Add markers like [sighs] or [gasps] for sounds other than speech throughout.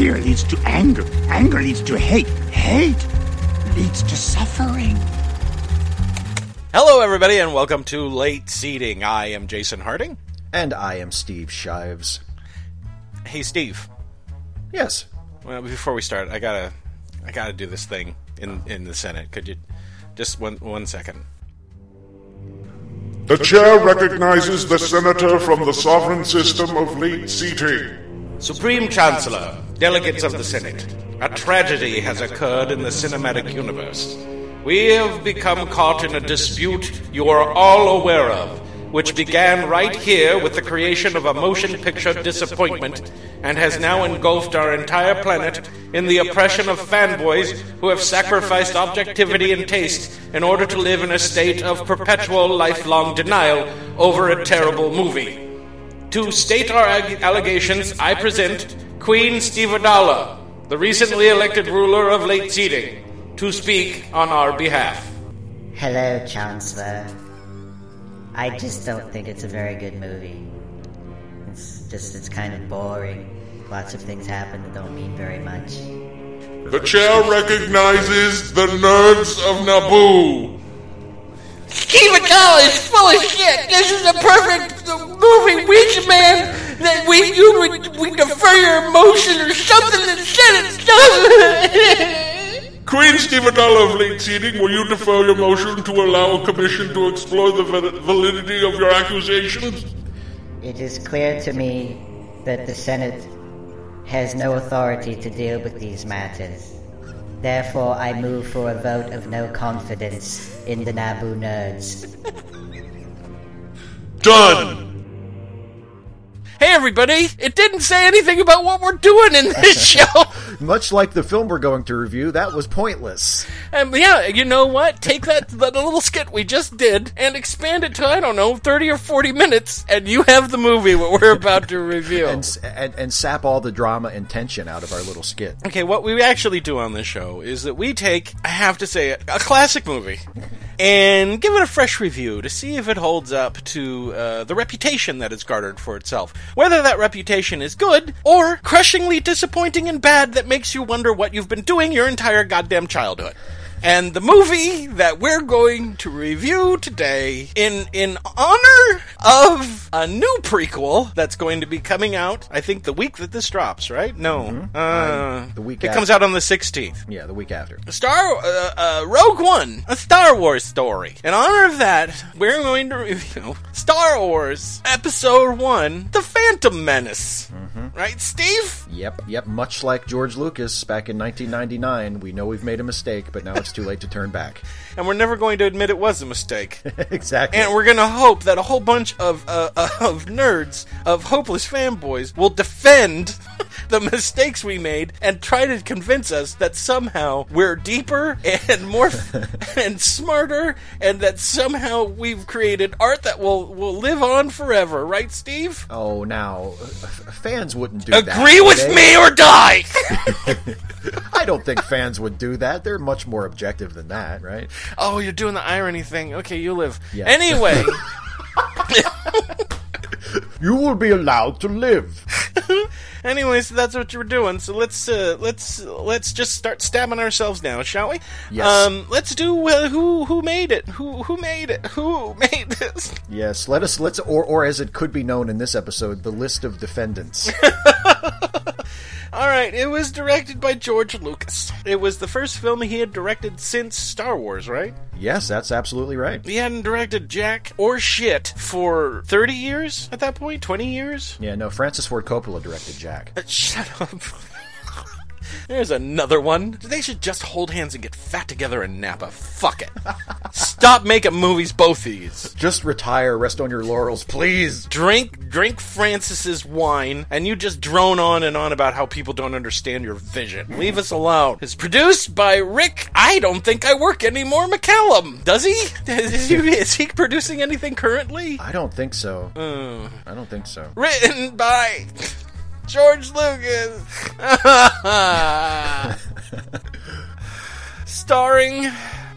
Fear leads to anger. Anger leads to hate. Hate leads to suffering. Hello, everybody, and welcome to Late Seating. I am Jason Harding. And I am Steve Shives. Hey, Steve. Yes. Well, before we start, I gotta, I gotta do this thing in in the Senate. Could you, just one one second? The chair recognizes the senator from the sovereign system of late seating. Supreme Chancellor, delegates of the Senate, a tragedy has occurred in the cinematic universe. We have become caught in a dispute you are all aware of, which began right here with the creation of a motion picture disappointment and has now engulfed our entire planet in the oppression of fanboys who have sacrificed objectivity and taste in order to live in a state of perpetual lifelong denial over a terrible movie. To state our ag- allegations, I present Queen Stevedala, the recently elected ruler of late seating, to speak on our behalf. Hello, Chancellor. I just don't think it's a very good movie. It's just, it's kind of boring. Lots of things happen that don't mean very much. The chair recognizes the nerds of Naboo. Steve Adala is full of shit. This is the perfect movie week, man. That we you would we defer your emotion or something and said it. Queen Stevedala of late seating, will you defer your motion to allow a commission to explore the validity of your accusations? It is clear to me that the Senate has no authority to deal with these matters. Therefore, I move for a vote of no confidence in the Naboo nerds. Done. Hey, everybody! It didn't say anything about what we're doing in this [laughs] show. Much like the film we're going to review, that was pointless. Um, yeah, you know what? Take that, that little skit we just did and expand it to, I don't know, 30 or 40 minutes, and you have the movie what we're about to review. [laughs] And, and, and sap all the drama and tension out of our little skit. Okay, what we actually do on this show is that we take, I have to say, a, a classic movie and give it a fresh review to see if it holds up to uh, the reputation that it's garnered for itself. Whether that reputation is good or crushingly disappointing and bad that makes you wonder what you've been doing your entire goddamn childhood. And the movie that we're going to review today, in in honor of a new prequel that's going to be coming out, I think the week that this drops, right? No, uh, Uh, the week it after. comes out on the sixteenth. Yeah, the week after. Star uh, uh, Rogue One, a Star Wars story. In honor of that, we're going to review [laughs] Star Wars Episode One: The Phantom Menace. Right, Steve? Yep, yep. Much like George Lucas back in 1999, we know we've made a mistake, but now it's too late to turn back. And we're never going to admit it was a mistake. [laughs] exactly. And we're gonna hope that a whole bunch of uh, [laughs] of nerds, of hopeless fanboys, will defend [laughs] the mistakes we made and try to convince us that somehow we're deeper and more and smarter, and that somehow we've created art that will will live on forever. Right, Steve? oh, now fans wouldn't do that. Agree with they? me or die. I don't think fans would do that. They're much more objective than that, right? oh, you're doing the irony thing. Okay, you live. Yeah. Anyway. [laughs] You will be allowed to live. [laughs] Anyway, so that's what you were doing. So let's uh, let's let's just start stabbing ourselves now, shall we? Yes. Um, let's do uh, who who made it? Who who made it? Who made this? Yes, let us let's or or as it could be known in this episode, the list of defendants. [laughs] [laughs] All right, it was directed by George Lucas. It was the first film he had directed since Star Wars, right? yes, that's absolutely right. He hadn't directed jack or shit for 30 years at that point, 20 years. Yeah, no, Francis Ford Coppola directed Jack. Uh, Shut up. [laughs] There's another one. They should just hold hands and get fat together in Napa. Fuck it. Stop making movies, both these. Just retire, rest on your laurels, please. Drink, drink Francis's wine, and you just drone on and on about how people don't understand your vision. Leave us alone. It's produced by Rick. I don't think I work anymore. McCallum. Does he? Is he, is he producing anything currently? I don't think so. Uh. I don't think so. Written by George Lucas. [laughs] Starring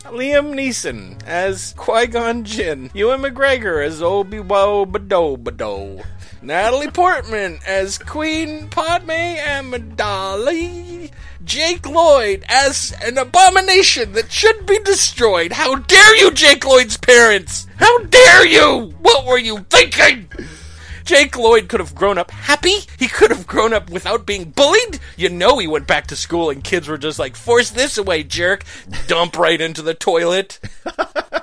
Liam Neeson as Qui Gon Jinn, Ewan McGregor as Obi Wan Bado Natalie Portman as Queen Padme Amidala. Jake Lloyd as an abomination that should be destroyed. How dare you, Jake Lloyd's parents? How dare you? What were you thinking? Jake Lloyd could have grown up happy. He could have grown up without being bullied. You know, he went back to school and kids were just like, force this away, jerk. Dump right into the toilet. [laughs]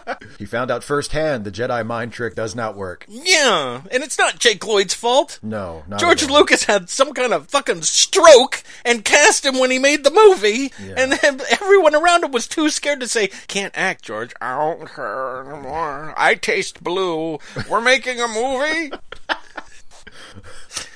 He found out firsthand the Jedi mind trick does not work. Yeah, and it's not Jake Lloyd's fault. No, not George. Lucas had some kind of fucking stroke and cast him when he made the movie, and then everyone around him was too scared to say, "Can't act, George. I don't care anymore. I taste blue. We're making a movie." [laughs]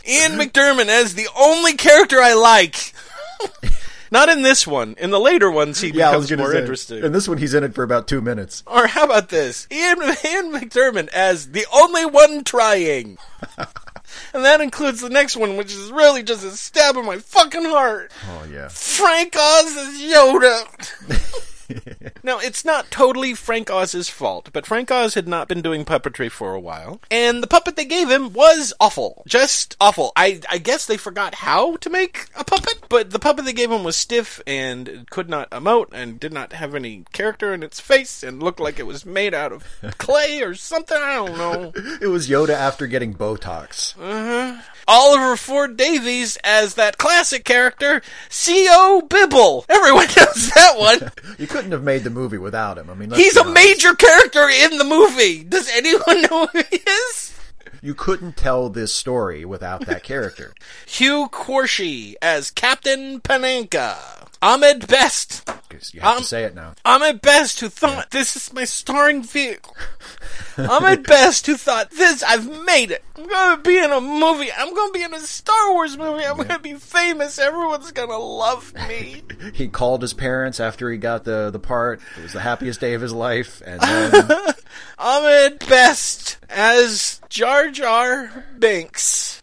Ian McDiarmid as the only character I like. [laughs] Not in this one. In the later ones, he Yeah, becomes more say. interesting. In this one, he's in it for about two minutes. Or how about this? Ian, Ian McDiarmid as the only one trying. [laughs] and that includes the next one, which is really just a stab in my fucking heart. Oh yeah. Frank Oz as Yoda. [laughs] [laughs] now, it's not totally Frank Oz's fault, but Frank Oz had not been doing puppetry for a while, and the puppet they gave him was awful. Just awful. I, I guess they forgot how to make a puppet, but the puppet they gave him was stiff and could not emote and did not have any character in its face and looked like it was made out of [laughs] clay or something. I don't know. It was Yoda after getting Botox. Uh-huh. Oliver Ford Davies as that classic character, Sio Bibble. Everyone [laughs] knows that one. [laughs] You couldn't have made the movie without him. I mean, He's a major character in the movie. Does anyone [laughs] know who he is? You couldn't tell this story without that character. Hugh Quarshie as Captain Panenka. Ahmed Best. you have Um, to say it now. Ahmed Best, who thought this is my starring vehicle. [laughs] Ahmed Best, who thought this, I've made it. I'm gonna be in a movie. I'm gonna be in a Star Wars movie. I'm gonna be famous. Everyone's gonna love me. [laughs] He called his parents after he got the the part. It was the happiest day of his life, and then [laughs] Ahmed Best as Jar Jar Binks.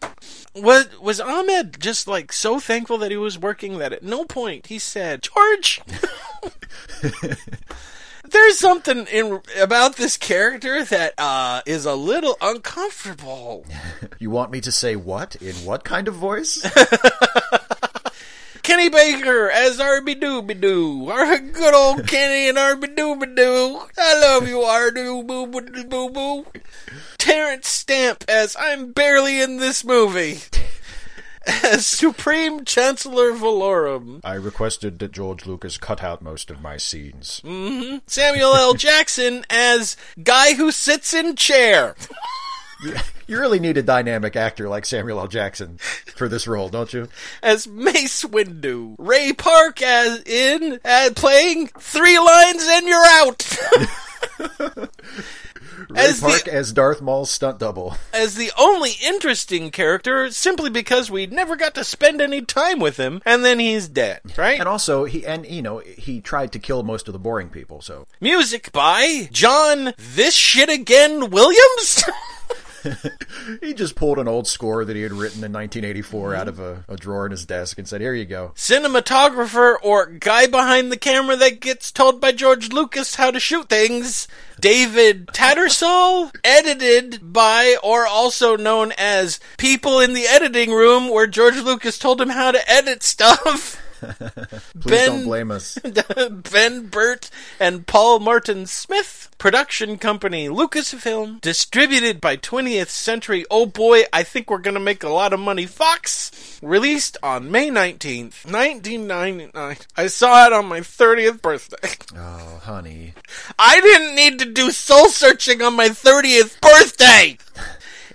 Was was Ahmed just like so thankful that he was working that at no point he said, "George, [laughs] there's something in about this character that uh, is a little uncomfortable." [laughs] you want me to say what in what kind of voice? [laughs] Kenny Baker as Arby Dooby Doo. Our good old Kenny and Arby Dooby Doo. I love you, Arby Boo Boo Boo Boo. Terence Stamp as I'm barely in this movie. As Supreme Chancellor Valorum. I requested that George Lucas cut out most of my scenes. Mm-hmm. Samuel L. Jackson as Guy Who Sits in Chair. [laughs] You really need a dynamic actor like Samuel L. Jackson for this role, don't you? As Mace Windu. Ray Park as in uh, playing Three Lines and You're Out. [laughs] Ray As the- Park as Darth Maul's stunt double. as the only interesting character simply because we never got to spend any time with him and then he's dead, right? And also, he and you know he tried to kill most of the boring people. So Music by John This Shit Again Williams? [laughs] [laughs] he just pulled an old score that he had written in 1984 out of a, a drawer in his desk and said, "Here you go." Cinematographer or guy behind the camera that gets told by George Lucas how to shoot things. David Tattersall, edited by, or also known as people in the editing room where George Lucas told him how to edit stuff. [laughs] [laughs] Please Ben- don't blame us. [laughs] ben Burtt and Paul Martin Smith. Production company Lucasfilm. Distributed by 20th Century. Oh boy, I think we're gonna make a lot of money. Fox. Released on May 19th, 1999. I saw it on my 30th birthday. [laughs] Oh, honey. I didn't need to do soul searching on my 30th birthday.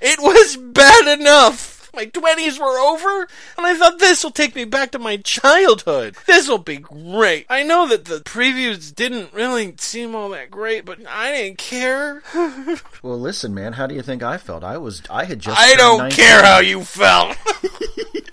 It was bad enough. My 20s were over, and I thought this will take me back to my childhood. This will be great. I know that the previews didn't really seem all that great, but I didn't care. [laughs] Well, listen, man. How do you think I felt? I was. I had just. I don't 19. care how you felt.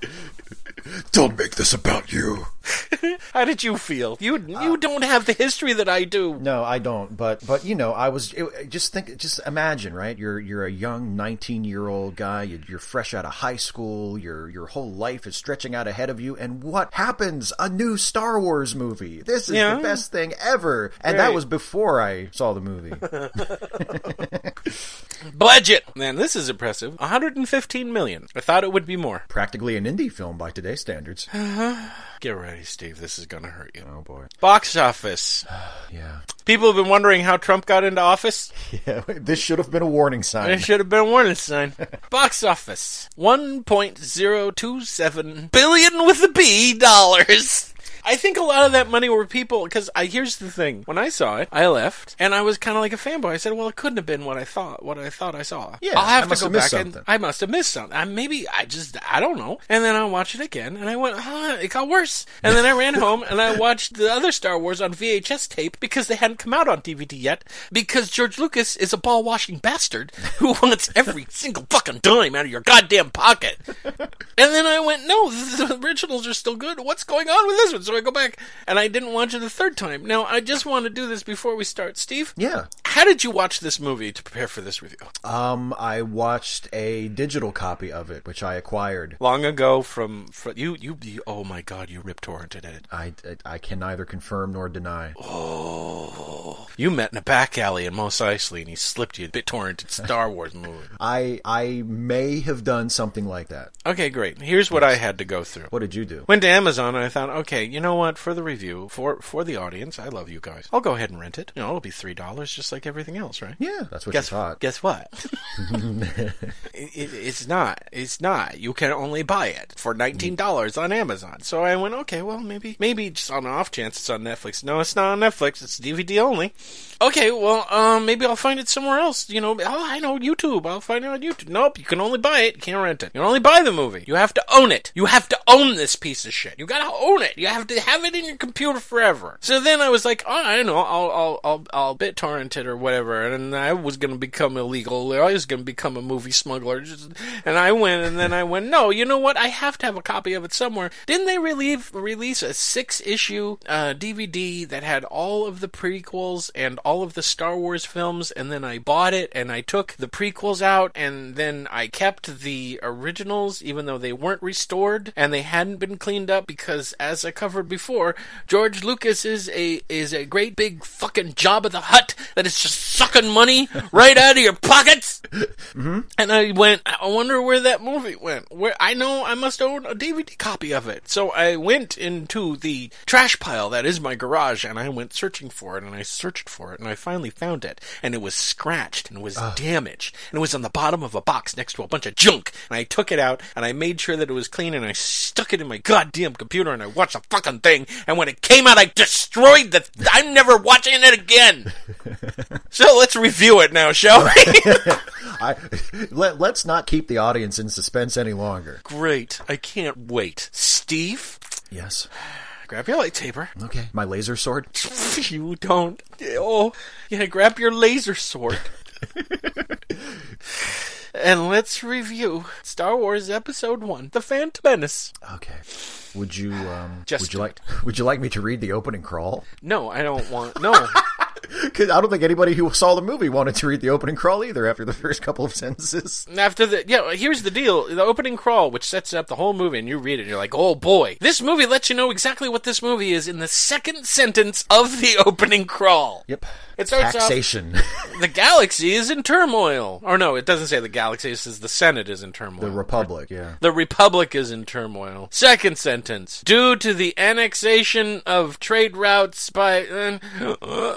[laughs] Don't make this about you. [laughs] How did you feel? You you uh, don't have the history that I do. No, I don't. But but you know, I was it, just think, just imagine, right? You're you're a young 19 year old guy. You, you're fresh out of high school. Your your whole life is stretching out ahead of you, and what happens? A new Star Wars movie. This is Yeah. the best thing ever. And Right. that was before I saw the movie. [laughs] [laughs] Budget, man, this is impressive. 115 million. I thought it would be more. Practically an indie film by today's standards. [sighs] [sighs] [sighs] Get ready, Steve. This is gonna hurt you. Oh boy. Box office. [sighs] Yeah. People have been wondering how Trump got into office. [laughs] Yeah. This should have been a warning sign. It should have been a warning sign. [laughs] Box office. 1.027 billion with a B dollars. I think a lot of that money were people because I here's the thing. When I saw it, I left and I was kind of like a fanboy. I said, "Well, it couldn't have been what I thought. What I thought I saw. Yeah, I'll have I to go back and. I must have missed something. I, maybe I just I don't know. And then I watched it again and I went, oh, it got worse. And then I ran home and I watched the other Star Wars on VHS tape because they hadn't come out on DVD yet. Because George Lucas is a ball washing bastard who [laughs] wants every single fucking dime out of your goddamn pocket. And then I went, no, [laughs] the originals are still good. What's going on with this one? So I go back and I didn't watch it the third time. Now I just want to do this before we start. Steve, Yeah. How did you watch this movie to prepare for this review? Um, I watched a digital copy of it, which I acquired. long ago from, from you, you you oh my god you rip torrented it I, I can neither confirm nor deny. Oh, you met in a back alley in Mos Eisley and he slipped you a bit torrented Star Wars [laughs] movie I I may have done something like that. okay great here's what I had to go through What did you do? went to Amazon and I thought okay you know what for the review for for the audience I love you guys I'll go ahead and rent it you know it'll be three dollars just like everything else right Yeah, that's what Guess you thought. Guess what? [laughs] [laughs] it, it, it's not. It's not. You can only buy it for nineteen dollars on Amazon. So I went, okay, well maybe maybe just on an off chance it's on Netflix. No, it's not on Netflix. It's DVD only. Okay, well, um, maybe I'll find it somewhere else. You know, oh, I know YouTube. I'll find it on YouTube. Nope, you can only buy it. You can't rent it. You can only buy the movie. You have to own it. You have to own this piece of shit. You gotta own it. You have to have it in your computer forever. So then I was like, oh, I don't know. I'll I'll I'll, I'll BitTorrent it or whatever. And I was gonna become illegal. I was gonna become a movie smuggler. And I went, and then I went, no, you know what? I have to have a copy of it somewhere. Didn't they relieve, release a six issue uh, DVD that had all of the prequels and all of the Star Wars films? And then I bought it and I took the prequels out and then I kept the originals, even though they weren't restored and they hadn't been cleaned up because, as I covered before, George Lucas is a is a great big fucking Jabba the Hutt that is just sucking money right out of your pockets. Mm-hmm. And I went, I wonder where that movie went. Where I know I must own a DVD copy of it. So I went into the trash pile that is my garage and I went searching for it and I searched for it and I finally found it. And it was scratched and was damaged. And it was on the bottom of a box next to a bunch of junk. And I took it out and I made sure that it was clean and I stuck it in my goddamn computer and I watched the fucking thing. And when it came out, I destroyed the. I'm never watching it again. [laughs] [laughs] so let's review it now, shall we? [laughs] I let let's not keep the audience in suspense any longer. Great. I can't wait. Steve, Yes. grab your lightsaber. Okay. My laser sword. [laughs] You don't. Oh, yeah, grab your laser sword. and let's review Star Wars Episode 1 The Phantom Menace. Okay. Would you um Just- would you like would you like me to read the opening crawl? No, I don't want. No. [laughs] Cuz I don't think anybody who saw the movie wanted to read the opening crawl either after the [laughs] first couple of sentences. After the. Yeah, here's the deal the opening crawl, which sets up the whole movie, and you read it, and you're like, oh boy. This movie lets you know exactly what this movie is in the second sentence of the [laughs] opening crawl. Yep. It starts off- The galaxy is in turmoil. Or no, it doesn't say the galaxy, it says the Senate is in turmoil. the Republic, yeah. The Republic is in turmoil. Second sentence. Due to the annexation of trade routes by. Uh, uh,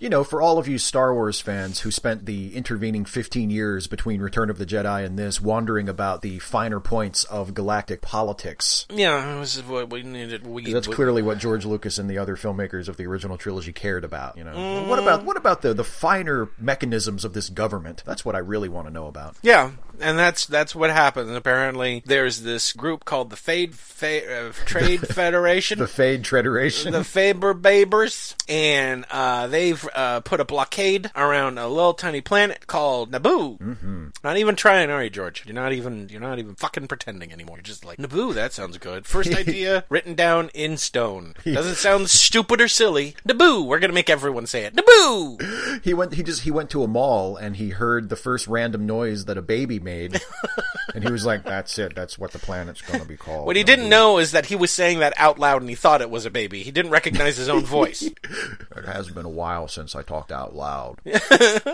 You know, for all of you Star Wars fans who spent the intervening 15 years between Return of the Jedi and this wondering about the finer points of galactic politics, yeah, it was what we needed. We, that's we- clearly what George Lucas and the other filmmakers of the original trilogy cared about, you know. What about what about the the finer mechanisms of this government? That's what I really want to know about. Yeah, and that's that's what happens. Apparently, there's this group called the Fade Fa- uh, Trade [laughs] Federation. The Fade Federation, the Faber Babers, and uh, they've uh, put a blockade around a little tiny planet called Naboo. Mm-hmm. Not even trying, are you, George? You're not even you're not even fucking pretending anymore. You're just like Naboo. That sounds good. First [laughs] idea written down in stone. Doesn't sound stupid or silly. Naboo. We're gonna make everyone say it. Naboo. [gasps] He went. He just he went to a mall and he heard the first random noise that a baby made, [laughs] and he was like, "That's it. That's what the planet's going to be called." What he didn't know is that he was saying that out loud and he thought it was a baby. He didn't recognize his own [laughs] voice. It has been a while since I talked out loud. [laughs]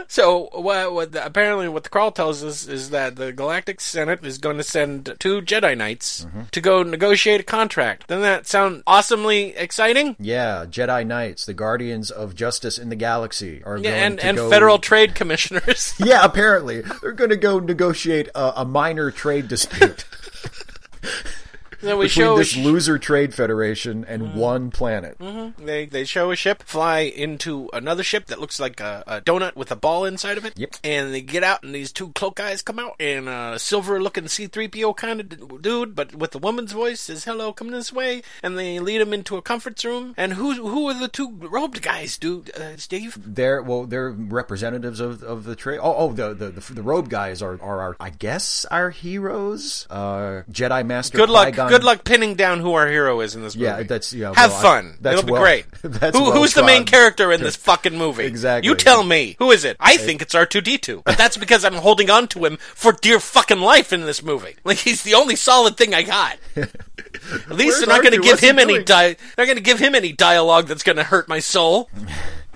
So what, what the, apparently what the crawl tells us is that the Galactic Senate is going to send two Jedi Knights mm-hmm. to go negotiate a contract. Doesn't that sound awesomely exciting? Yeah, Jedi Knights, the guardians of justice in the galaxy, are Yeah, going and and go... federal trade commissioners. [laughs] Yeah, apparently they're going to go negotiate a, a minor trade dispute [laughs] then we between show this sh- loser trade federation and one planet. they they show a ship fly into another ship that looks like a, a donut with a ball inside of it. Yep. And they get out, and these two cloak guys come out, and a silver-looking C-3PO kind of dude, but with a woman's voice, says, "Hello, come this way." And they lead him into a conference room. And who who are the two robed guys, dude? Uh, Steve. They're well, they're representatives of, of the trade. Oh, oh, the, the the the robe guys are, are our, I guess, our heroes. Uh, Jedi Master. Good luck. Qui-Gon- Good luck pinning down who our hero is in this movie. Yeah, that's yeah. Have well, I- fun. that's It'll be great. [laughs] that's Who, well who's the main character in this [laughs] fucking movie? Exactly. You tell me. Who is it? I think it's R two D two, but that's because I'm holding on to him for dear fucking life in this movie. Like he's the only solid thing I got. [laughs] At least Where's they're not going to give him any. Di- they're going to give him any dialogue that's going to hurt my soul.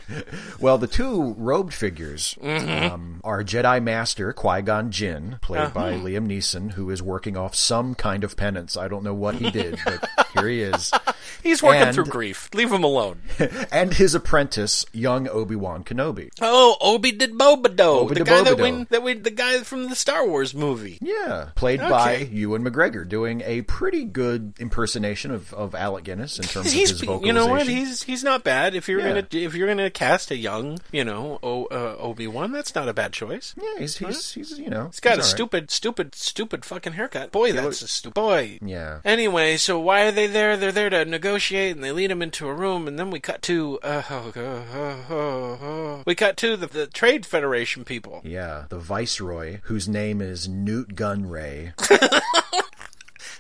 [laughs] Well, the two robed figures Mm-hmm. um, are Jedi Master Qui Gon Jinn, played by Uh-huh. Liam Neeson, who is working off some kind of penance. I don't know what he did, but here he is. [laughs] He's working And- through grief. Leave him alone. [laughs] And his apprentice, young Obi Wan Kenobi. Oh, Obi did Bobido, Obi the guy that we that we the guy from the Star Wars movie. Yeah, played by Okay. Ewan McGregor, doing a pretty good impersonation of, of Alec Guinness in terms He's, of his vocalization. you know what? He's he's not bad. If you're Yeah. gonna if you're gonna cast a young, you know, o, uh, Obi Wan, that's not a bad choice. yeah, he's he's, he's you know He's got a all right. stupid, stupid, stupid fucking haircut. Boy, that's a stupid boy. Yeah. Anyway, so why are they there? They're there to negotiate, and they lead him into a room, and then we cut to uh, oh, oh, oh, oh. we cut to the, the Trade Federation people. Yeah, the viceroy, whose name is Nute Gunray. [laughs]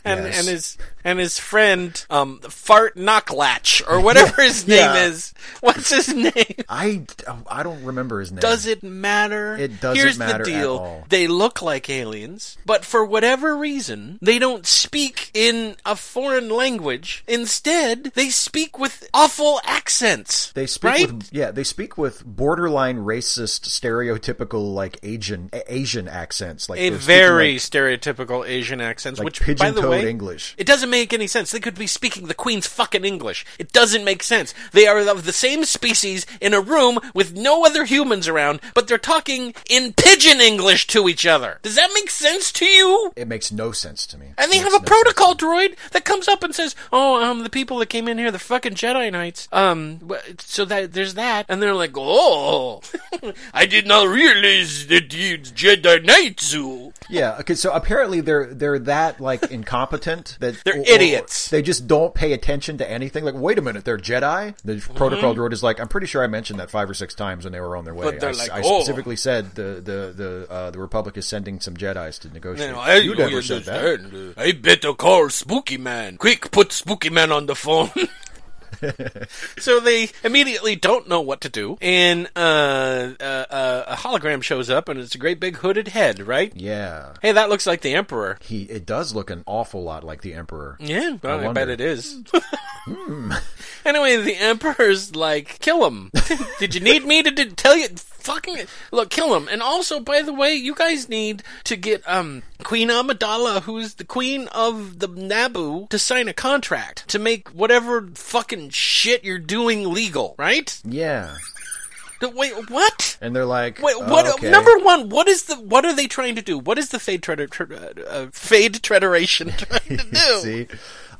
and Yes. and his and his friend um Fart Knocklatch or whatever [laughs] his name Yeah. is. What's his name? I, I don't remember his name. Does it matter? It doesn't Here's matter the at deal. all. They look like aliens, but for whatever reason, they don't speak in a foreign language. Instead, they speak with awful accents. They speak right? with yeah, they speak with borderline racist, stereotypical like Asian Asian accents, like a very like, stereotypical Asian accents, like which, by the pigeon-toed way, English. It doesn't make any sense. They could be speaking the Queen's fucking English. It doesn't make sense. They are of the same species in a room with no other humans around, but they're talking in pigeon English to each other. Does that make sense to you? It makes no sense to me. And they have a no protocol droid that comes up and says, "Oh, um, the people that came in here, the fucking Jedi Knights. Um, so that there's that." And they're like, "Oh, [laughs] I did not realize that you Jedi Knights." Yeah. Okay. So apparently they're they're that like [laughs] incompetent that They're or- or idiots. They just don't pay attention to anything. Like, wait a minute, they're Jedi. The protocol droid is like, I'm pretty sure I mentioned that five or six times when they were on their way. Mm-hmm. But they're I, like, I "Oh." specifically said the the the uh, the Republic is sending some Jedi's to negotiate. No, I you never said that. I better call Spooky Man. Quick, put Spooky Man on the phone. [laughs] [laughs] so they immediately don't know what to do, and uh, uh, uh, a hologram shows up, and it's a great big hooded head, right? Yeah. Hey, that looks like the Emperor. He it does look an awful lot like the Emperor. Yeah, well, I, wonder. bet it is. [laughs] Anyway, the Emperor's like, kill him. [laughs] Did you need me to d- tell you? Fucking look, kill him. And also, by the way, you guys need to get um Queen Amidala, who's the queen of the Naboo, to sign a contract to make whatever fucking shit you're doing legal, right? Yeah. Wait, what? And they're like, Wait, what? okay. Number one, what is the? What are they trying to do? What is the fade treader, tre- uh, fade [laughs] trederation trying to [laughs] do? See,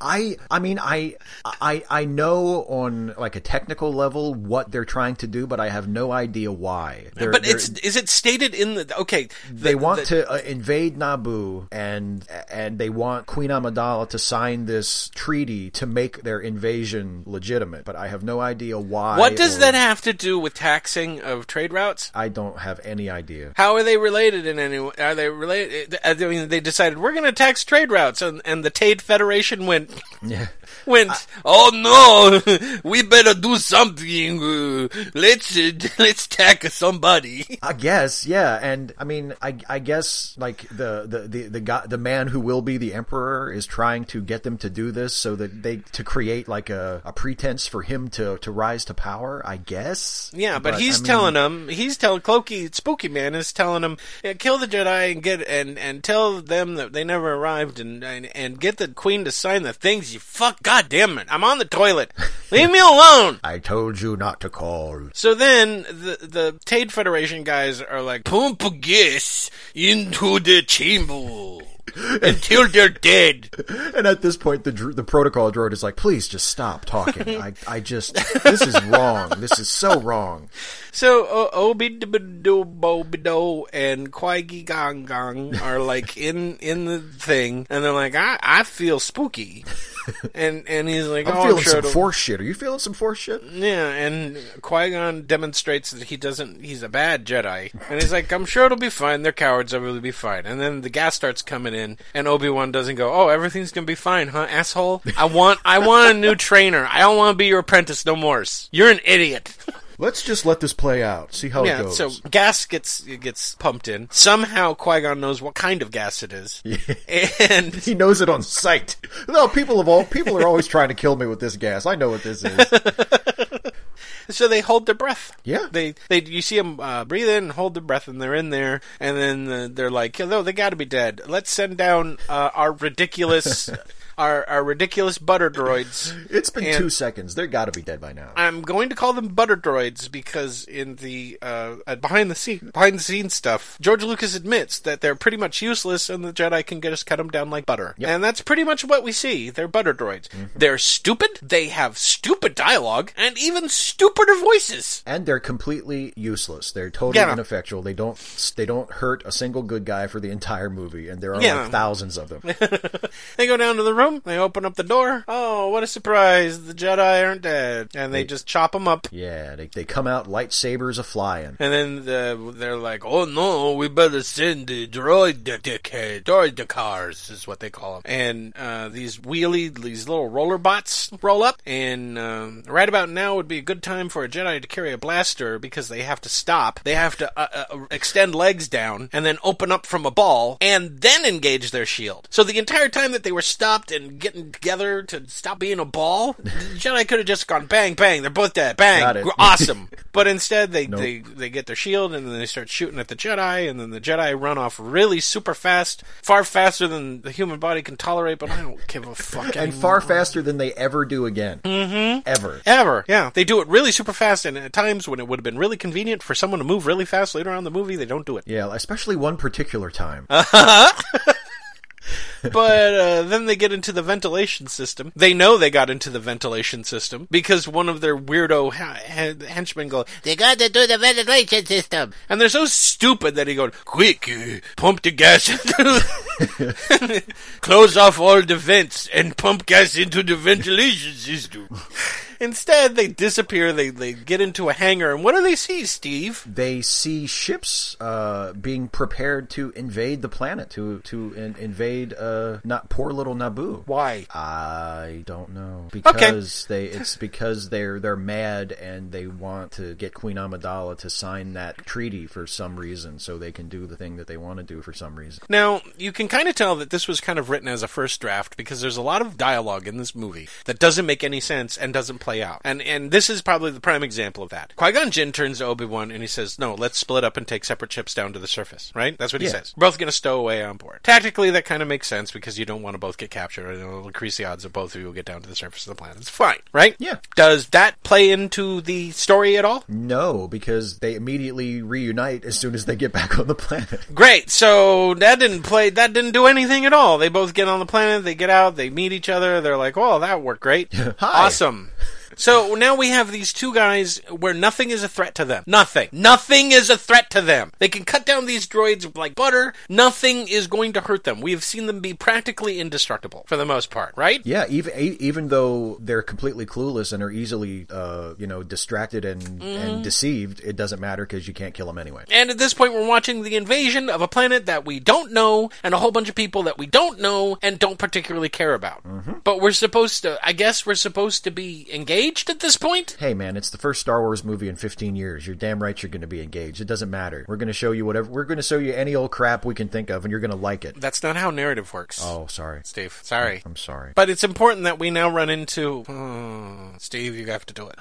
I I mean I I I know on like a technical level what they're trying to do, but I have no idea why. They're- but they're- it's is it stated in the okay? the- they want the- to uh, invade Naboo and and they want Queen Amidala to sign this treaty to make their invasion legitimate, but I have no idea why. What does or- that have to do with taxing of trade routes? I don't have any idea. How are they related in any way? Are they related? I mean, they decided we're going to tax trade routes, and, and the Tade Federation went, went, oh no, we better do something. Uh, let's uh, [laughs] let's tax somebody. [laughs] I guess, yeah, and I mean, I, I guess like the the the the guy, the man who will be the emperor is trying to get them to do this so that they to create like a, a pretense for him to to rise to power. I guess. Yeah, but, he's I mean, telling them, he's telling Clokey, Spooky Man is telling them, yeah, kill the Jedi and get and and tell them that they never arrived, and and, and get the Queen to sign the things. You fuck, God damn it, I'm on the toilet. Leave me alone. [laughs] I told you not to call. So then the the Tade Federation guys are like, pump gas into the chamber [laughs] until they're dead. And at this point, the the protocol droid is like, "Please just stop talking. [laughs] I I just this is wrong. This is so wrong." So uh, Obi Dibido Bobido and Qui Gong Gong are like [laughs] in in the thing, and they're like, I I feel spooky, [laughs] and and he's like, I'm oh, feeling some it'll- force shit. Are you feeling some force shit? Yeah, and Qui Gon demonstrates that he doesn't. He's a bad Jedi, and he's like, "I'm sure it'll be fine. They're cowards. Everything will be fine." And then the gas starts coming in, and Obi Wan doesn't go, "Oh, everything's gonna be fine, huh, asshole? I want, I want a new trainer. I don't want to be your apprentice no more. You're an idiot." [laughs] Let's just let this play out. See how it Yeah, goes. so gas gets gets pumped in. Somehow Qui Gon knows what kind of gas it is, and [laughs] he knows it on sight. No, people of all people are always trying to kill me with this gas. I know what this is. [laughs] So they hold their breath. Yeah. They they you see them uh, breathe in and hold their breath, and they're in there, and then uh, they're like, no, they got to be dead. Let's send down uh, our ridiculous. Our, our ridiculous butter droids. [laughs] It's been And- two seconds. They're got to be dead by now. I'm going to call them butter droids because in the uh, uh, behind the scene behind the scenes stuff, George Lucas admits that they're pretty much useless, and the Jedi can just cut them down like butter. And that's pretty much what we see. They're butter droids. They're stupid. They have stupid dialogue and even stupider voices. and they're completely useless. They're totally Yeah. ineffectual. They don't they don't hurt a single good guy for the entire movie, and there are Yeah. like thousands of them. [laughs] They go down to the room. They open up the door. Oh, what a surprise! The Jedi aren't dead, and they just chop them up. yeah, they they come out lightsabers a flying. And then the, they're like, "Oh no, we better send the droid dickhead, droid cars is what they call them." And uh, these wheelie, these little roller bots roll up, and um, right about now would be a good time for a Jedi to carry a blaster because they have to stop. They have to uh, uh, extend legs down and then open up from a ball, and then engage their shield. So the entire time that they were stopped and getting together to stop being a ball, Jedi could have just gone bang bang. They're both dead. Bang, awesome. [laughs] But instead, they, Nope. they they get their shield and then they start shooting at the Jedi, and then the Jedi run off really super fast, far faster than the human body can tolerate. But I don't give a fuck. And far faster than they ever do again. Mm-hmm. Ever. Ever, yeah, they do it really super fast, and at times when it would have been really convenient for someone to move really fast later on in the movie, they don't do it. Yeah, especially one particular time. [laughs] [laughs] but uh, then they get into the ventilation system. They know they got into the ventilation system because one of their weirdo ha- ha- henchmen go, They got to do the ventilation system. and they're so stupid that he goes, "Quick, uh, pump the gas [laughs] close off all the vents and pump gas into the ventilation system." Instead, they disappear. They they get into a hangar, and what do they see, Steve? they see ships uh, being prepared to invade the planet, to to in- invade uh, not poor little Naboo. Why? I don't know because they it's because they're they're mad and they want to get Queen Amidala to sign that treaty for some reason so they can do the thing that they want to do for some reason. Now, you can kind of tell that this was kind of written as a first draft because there's a lot of dialogue in this movie that doesn't make any sense and doesn't play out. And and this is probably the prime example of that. Qui Gon Jinn turns to Obi Wan and he says, "No, let's split up and take separate ships down to the surface." Right? That's what he Yeah. says. We're both going to stow away on board. Tactically, that kind of makes sense because you don't want to both get captured. and It'll increase the odds of both of you will get down to the surface of the planet. It's fine, right? Yeah. Does that play into the story at all? No, because they immediately reunite as soon as they get back on the planet. Great. So that didn't play. That didn't do anything at all. They both get on the planet. They get out. They meet each other. They're like, "Oh, that worked great. [laughs] Awesome." So now we have these two guys where nothing is a threat to them. Nothing. Nothing is a threat to them. They can cut down these droids like butter. Nothing is going to hurt them. We have seen them be practically indestructible for the most part, right? Yeah, even even though they're completely clueless and are easily, uh, you know, distracted and, Mm-hmm. and deceived, it doesn't matter because you can't kill them anyway. And at this point, we're watching the invasion of a planet that we don't know and a whole bunch of people that we don't know and don't particularly care about. But we're supposed to, I guess we're supposed to be engaged at this point? Hey, man, it's the first Star Wars movie in 15 years. You're damn right you're going to be engaged. It doesn't matter. We're going to show you whatever. We're going to show you any old crap we can think of, and you're going to like it. That's not how narrative works. Oh, sorry. Steve, sorry. I'm sorry. But it's important that we now run into. Oh, Steve, you have to do it.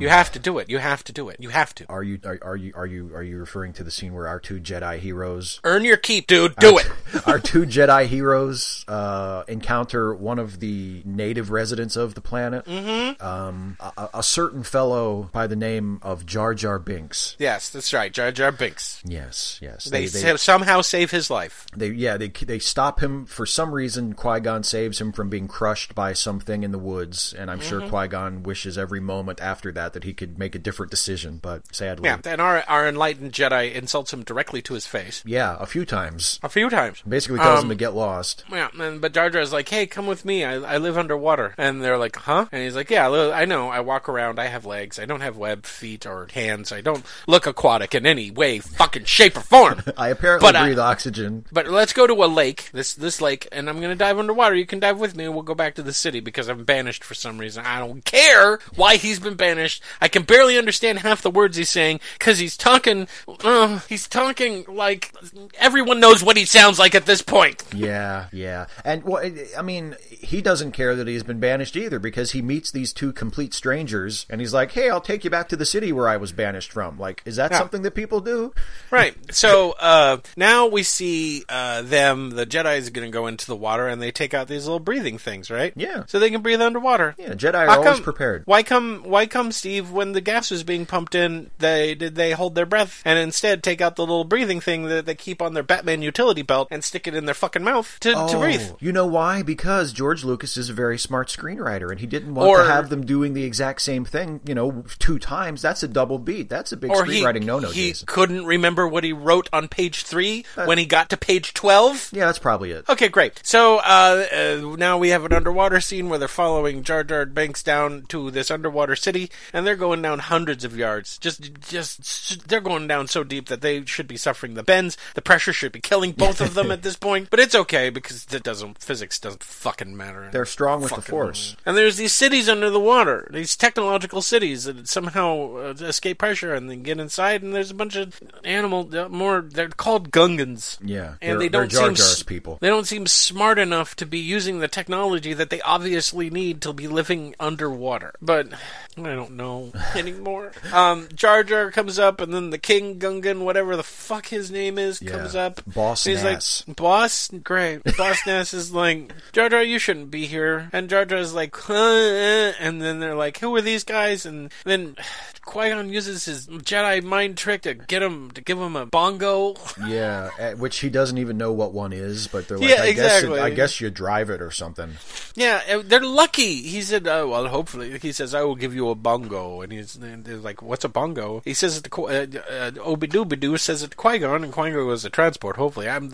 you have to do it. You have to do it. You have to. Are you are, are you are you are you referring to the scene where our two Jedi heroes Earn your keep, dude. Do it. our two Jedi heroes uh, encounter one of the native residents of the planet, mm-hmm. um, a, a certain fellow by the name of Jar Jar Binks. Yes, that's right. Jar Jar Binks. Yes, yes. They, sa- somehow save his life. They yeah they they stop him for some reason. Qui Gon saves him from being crushed by something in the woods, and I'm Mm-hmm. sure Qui Gon wishes every moment after that that he could make a different decision. But sadly, Yeah, and our, our enlightened Jedi insults him directly to his face yeah, a few times. a few times. Basically tells Um, him to get lost. Yeah, and, but Jar Jar's like, "Hey, come with me. I, I live underwater." And they're like, "Huh?" And he's like, "Yeah, I know. I walk around. I have legs. I don't have webbed feet or hands. I don't look aquatic in any way, fucking shape or form." [laughs] I apparently but I- breathe oxygen. But let's go to a lake, this this lake, and I'm gonna dive underwater. You can dive with me, and we'll go back to the city because I'm banished for some reason. I don't care why he's been banished. I can barely understand half the words he's saying because he's talking. Uh, he's talking like everyone knows what he sounds like at this point. Yeah, yeah. And well, I mean, he doesn't care that he's been banished either because he meets these two complete strangers and he's like, "Hey, I'll take you back to the city where I was banished from." Like, is that Yeah. something that people do? Right. So uh, now we see uh, them. The Jedi is going to go into the water, and they take out these little breathing things, right? Yeah. So they can breathe underwater. Yeah, Jedi are How always come- prepared. Why come? Why come, Steve? When the gas was being pumped in, they did they hold their breath and instead take out the little breathing thing that they keep on their Batman utility belt and stick it in their fucking mouth to, to breathe. Oh, You know why? Because George Lucas is a very smart screenwriter, and he didn't want Or- to have them doing the exact same thing. You know, two times. That's a double beat. That's a big Or he, screenwriting no-no. he Jason. couldn't remember what he wrote on page three when he got to page twelve. Yeah, that's probably it. Okay, great. So uh, uh, now we have an underwater scene where they're following Jar Jar Banks down to this underwater city, and they're going down hundreds of yards. Just, just they're going down so deep that they should be suffering the bends. The pressure should be killing both of them [laughs] at this point, but it's okay because it doesn't. Physics doesn't fucking matter. They're strong with the Force. And there's these cities under the water, these technological cities that somehow uh, escape pressure and then get inside, and there's a bunch of animal, uh, more, they're called Gungans. Yeah, And they don't Jar seem s- people. They don't seem smart enough to be using the technology that they obviously need to be living underwater. But I don't know [laughs] anymore. Um, Jar Jar comes up, and then the King Gungan, whatever the fuck his name is, Yeah. comes up. Boss he's Nass. like, Boss, great. Boss Nass is like, Jar Jar, you shouldn't be here. And Jar Jar is like, huh, eh. And then they're like, who are these guys? And then Qui Gon uses his Jedi mind trick to get him to give him a bongo. Yeah, at which he doesn't even know what one is, but they're [laughs] like, Yeah, I exactly. guess it, I guess you drive it or something. Yeah, uh, they're lucky. He said, uh, "Well, hopefully." He says, "I will give you a bongo," and he's and they're like, "What's a bongo?" He says, it to, uh, uh, "Obidoobidoo says it to Qui Gon, and Qui Gon goes, "A transport." Hopefully, I'm.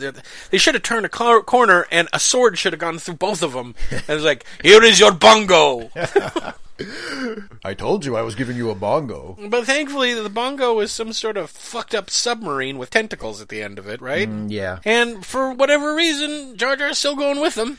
They should have turned a cor- corner, and a sword should have gone through both of them. and it's like, "Here is your bongo." [laughs] I told you I was giving you a bongo. but thankfully, the bongo is some sort of fucked up submarine with tentacles at the end of it, right? Yeah, And for whatever reason, Jar Jar's still going with them.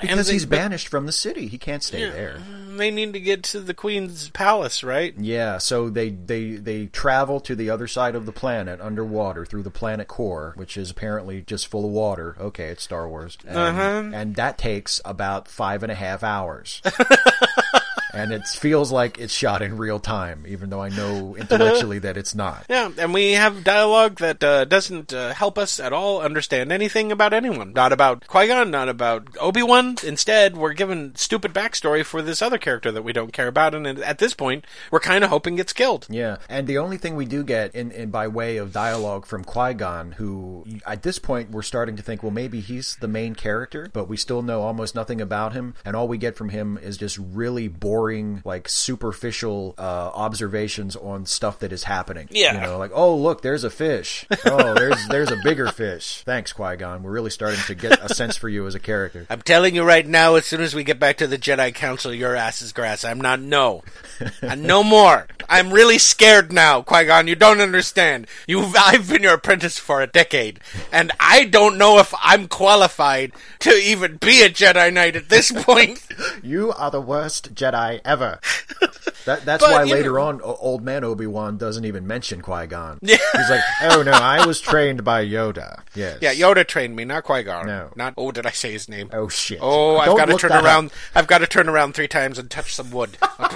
because they- he's but- banished from the city. He can't stay there. They need to get to the Queen's palace, right? Yeah, so they, they they travel to the other side of the planet underwater through the planet core, which is apparently just full of water. Okay, it's Star Wars, and, Uh-huh. and that takes about five and a half hours. [laughs] and it feels like it's shot in real time, even though I know [laughs] intellectually that it's not. Yeah, and we have dialogue that uh, doesn't uh, help us at all understand anything about anyone. Not about Qui Gon, not about Obi Wan. Instead, we're given stupid backstory for this other character that we don't care about, and at this point, we're kind of hoping gets killed. Yeah, and the only thing we do get in, in by way of dialogue from Qui Gon, who at this point we're starting to think, well, maybe he's the main character, but we still know almost nothing about him, and all we get from him is just really boring, like superficial uh, observations on stuff that is happening. Yeah. you know, like oh look, there's a fish. Oh, there's there's a bigger fish. Thanks, Qui Gon. We're really starting to get a sense for you as a character. I'm telling you right now, as soon as we get back to the Jedi Council, your ass is grass. I'm not no. [laughs] and no more. I'm really scared now, Qui Gon. You don't understand. You've I've been your apprentice for a decade, and I don't know if I'm qualified to even be a Jedi Knight at this point. [laughs] You are the worst Jedi ever. [laughs] That, that's But, why later know- on, old man Obi Wan doesn't even mention Qui Gon. He's like, "Oh no, I was trained by Yoda." Yes. yeah, Yoda trained me, not Qui Gon. No. Not. Oh, did I say his name? Oh shit. Oh, I've got to turn that up. around. I've got to turn around three times and touch some wood. [laughs]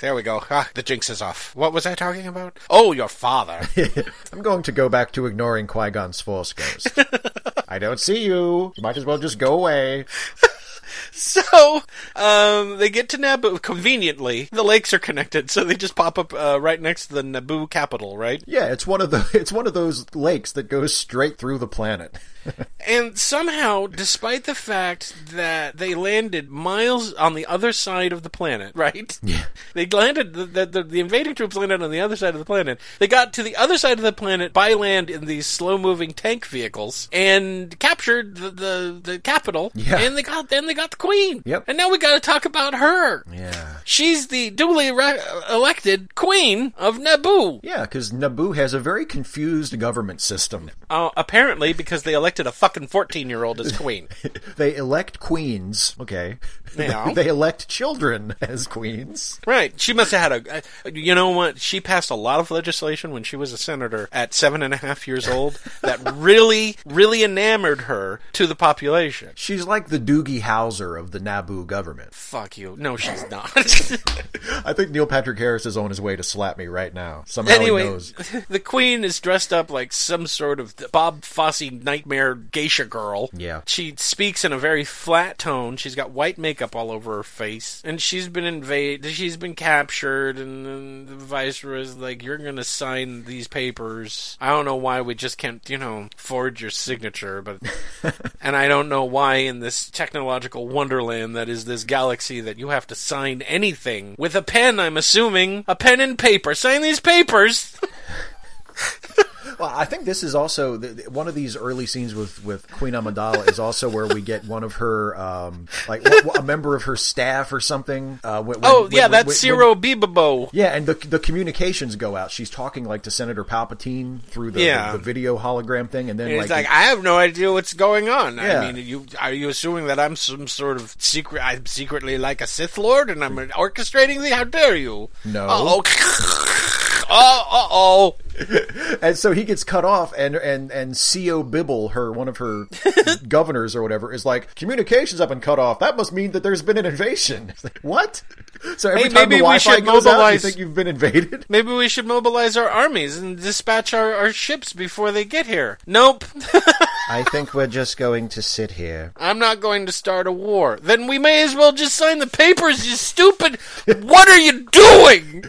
there we go. Ah, the jinx is off. What was I talking about? Oh, your father. [laughs] I'm going to go back to ignoring Qui Gon's Force Ghost. I don't see you. You might as well just go away. [laughs] So, um, they get to Naboo conveniently. The lakes are connected, so they just pop up uh, right next to the Naboo capital, right? Yeah, it's one of the [laughs] it's one of those lakes that goes straight through the planet. [laughs] And somehow, despite the fact that they landed miles on the other side of the planet, right? Yeah. They landed, the, the, the, invading troops landed on the other side of the planet. They got to the other side of the planet by land in these slow moving tank vehicles and captured the, the, the capital. Yeah. And they got, then they got the queen. Yep. And now we gotta talk about her. Yeah. She's the duly re- elected queen of Naboo. Yeah, because Naboo has a very confused government system. Uh, apparently, because they elected a fucking 14 year old as queen. [laughs] They elect queens, okay. [laughs] Yeah. they elect children as queens. Right. She must have had a. You know what? She passed a lot of legislation when she was a senator at seven and a half years old [laughs] that really, really enamored her to the population. She's like the Doogie Howser of the Naboo government. Fuck you. No, she's [laughs] not. I think Neil Patrick Harris is on his way to slap me right now. Somehow he knows. the queen is dressed up like some sort of Bob Fosse nightmare geisha girl. Yeah. She speaks in a very flat tone. She's got white makeup all over her face, and she's been invaded. She's been captured, and then the viceroy's like, "You're gonna sign these papers." I don't know why we just can't, you know, forge your signature, but [laughs] and I don't know why in this technological wonderland that is this galaxy that you have to sign anything with a pen. I'm assuming a pen and paper. Sign these papers. [laughs] Well, I think this is also the, the- one of these early scenes with, with Queen Amidala is also where we get one of her, um, like a member of her staff or something. Uh, when, oh when- yeah, when- that's Ciro Bibabo. Yeah, and the the communications go out. She's talking like to Senator Palpatine through the, Yeah. the, video hologram thing, and then And like, it's like, I have no idea what's going on. Yeah. I mean, you are you assuming that I'm some sort of secret? I'm secretly like a Sith Lord, and I'm orchestrating the. How dare you? No. Uh-oh. [laughs] oh, uh oh. [laughs] and so he gets cut off, and and and Sio Bibble, her one of her [laughs] governors or whatever, is like communications have been cut off. That must mean that there's been an invasion. [laughs] Like, what? So every Hey, time maybe the we Wi-Fi should goes out, you mobilize- think you've been invaded. Maybe we should mobilize our armies and dispatch our, our ships before they get here. Nope. I think we're just going to sit here. I'm not going to start a war. Then we may as well just sign the papers, you stupid. What are you doing?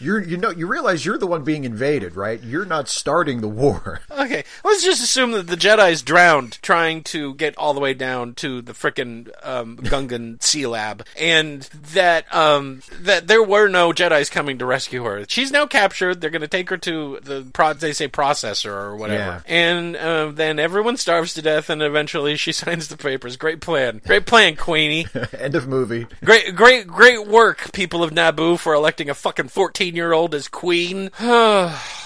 You're you know you realize you're the one being invaded, right? You're not starting the war. [laughs] Okay, let's just assume that the Jedi's drowned trying to get all the way down to the frickin' um, Gungan [laughs] Sea Lab, and that um, that there were no Jedi's coming to rescue her. She's now captured. They're going to take her to the pro- they say processor or whatever, Yeah. and uh, then everyone starves to death, and eventually she [laughs] signs the papers. Great plan, great plan, Queenie. End of movie. Great, great, great work, people of Naboo, for electing a fucking fourteen-year-old as queen. [sighs] [sighs] [sighs]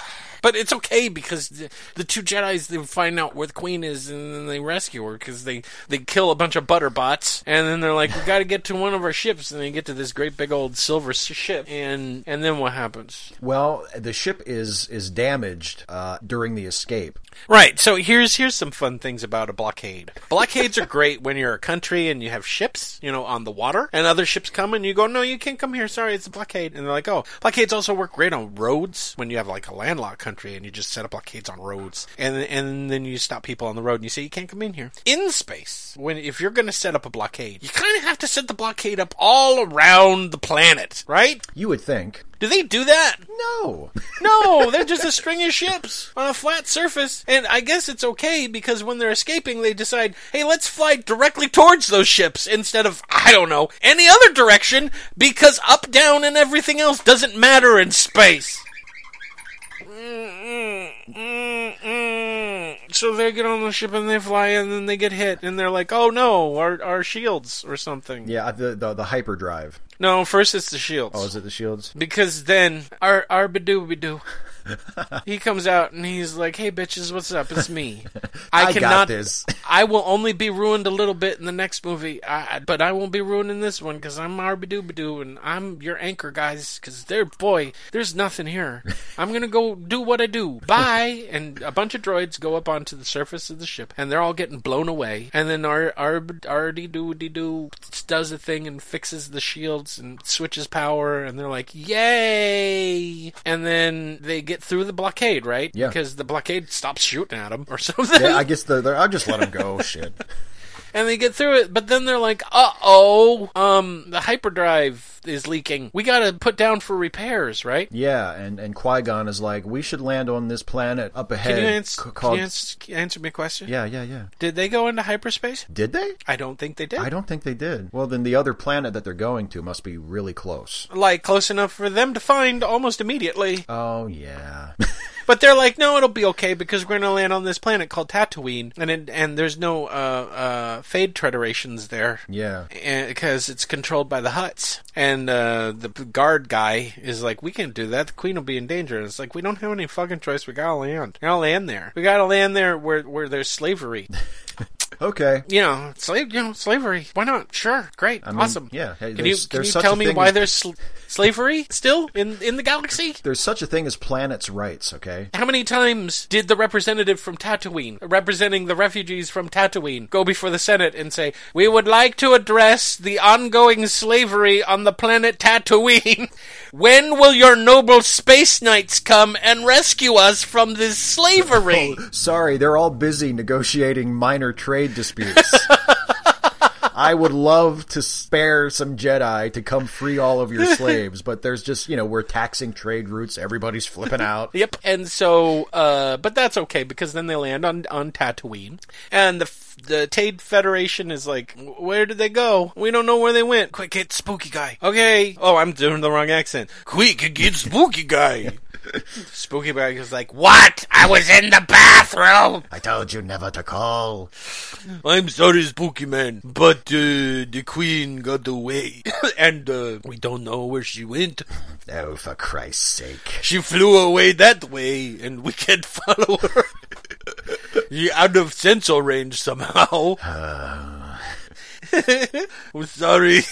But it's okay because the, the two Jedi's they find out where the Queen is and then they rescue her because they they kill a bunch of butterbots and then they're like, we got to get to one of our ships and they get to this great big old silver ship and and then what happens? Well, the ship is is damaged uh, during the escape. Right. So here's here's some fun things about a blockade. Blockades are great when you're a country and you have ships, you know, on the water, and other ships come and you go, no, you can't come here. Sorry, it's a blockade. And they're like, oh, blockades also work great on roads when you have like a landlocked country and you just set up blockades on roads, and and then you stop people on the road and you say you can't come in here. In space, when if you're going to set up a blockade, you kind of have to set the blockade up all around the planet, right? You would think. Do they do that? No. [laughs] No, they're just a [laughs] string of ships on a flat surface. And I guess it's okay because when they're escaping, they decide, hey, let's fly directly towards those ships instead of, I don't know, any other direction because up, down, and everything else doesn't matter in space. So they get on the ship and they fly and then they get hit and they're like, oh no, our, our shields or something. Yeah, the the, the hyperdrive. No, first it's the shields. Oh, is it the shields? Because then our our Badoo [laughs] he comes out and he's like, "Hey bitches, what's up? It's me. [laughs] I, I got cannot. this." I will only be ruined a little bit in the next movie, I, but I won't be ruined in this one because I'm Arbadoo and I'm your anchor, guys. Because there, boy, there's nothing here. I'm gonna go do what I do. Bye. [laughs] and a bunch of droids go up onto the surface of the ship, and they're all getting blown away. And then our our Ardy Doo Doo does a thing and fixes the shields and switches power, and they're like, "Yay!" And then they get through the blockade, right? Yeah. Because the blockade stops shooting at them or something. Yeah, I guess the, the I'll just let him go. [laughs] Shit. And they get through it, but then they're like, "Uh oh, um, the hyperdrive is leaking. We got to put down for repairs, right?" Yeah, and and Qui Gon is like, we should land on this planet up ahead. Can you, ans- c- can you ans- answer me a question? Yeah, yeah, yeah. Did they go into hyperspace? Did they? I don't think they did. I don't think they did. Well, then the other planet that they're going to must be really close. Like close enough for them to find almost immediately. Oh yeah. [laughs] But they're like, no, it'll be okay because we're gonna land on this planet called Tatooine, and it, and there's no uh, uh, Trade Federations there. yeah. because it's controlled by the Hutts. And uh, the guard guy is like, "We can't do that. The Queen will be in danger." And it's like, "We don't have any fucking choice. We gotta land. We gotta land there. We gotta land there where where there's slavery. [laughs] Okay. you know, slave. You know, slavery. Why not? Sure, great, I mean, awesome. yeah, hey, can you can you tell me why as- there's sl- slavery still in in the galaxy? There's such a thing as planets' rights. Okay. How many times did the representative from Tatooine, representing the refugees from Tatooine, go before the Senate and say, We would like to address the ongoing slavery on the planet Tatooine. [laughs] when will your noble space knights come and rescue us from this slavery? [laughs] Oh, sorry, they're all busy negotiating minor trade disputes. [laughs] I would love to spare some Jedi to come free all of your slaves, but there's just, you know, we're taxing trade routes, everybody's flipping out. [laughs] Yep, and so, uh, but that's okay because then they land on on Tatooine, and the the Trade Federation is like, where did they go? We don't know where they went. Quick, get spooky guy. Okay. Oh, I'm doing the wrong accent. Quick, get spooky guy. Spooky guy is like, what? I was in the bathroom. I told you never to call. I'm sorry, spooky man, but uh, the queen got away, [laughs] and uh, we don't know where she went. Oh, for Christ's sake. She flew away that way, and we can't [laughs] follow her. She's out of sensor range somehow. [laughs] I'm sorry.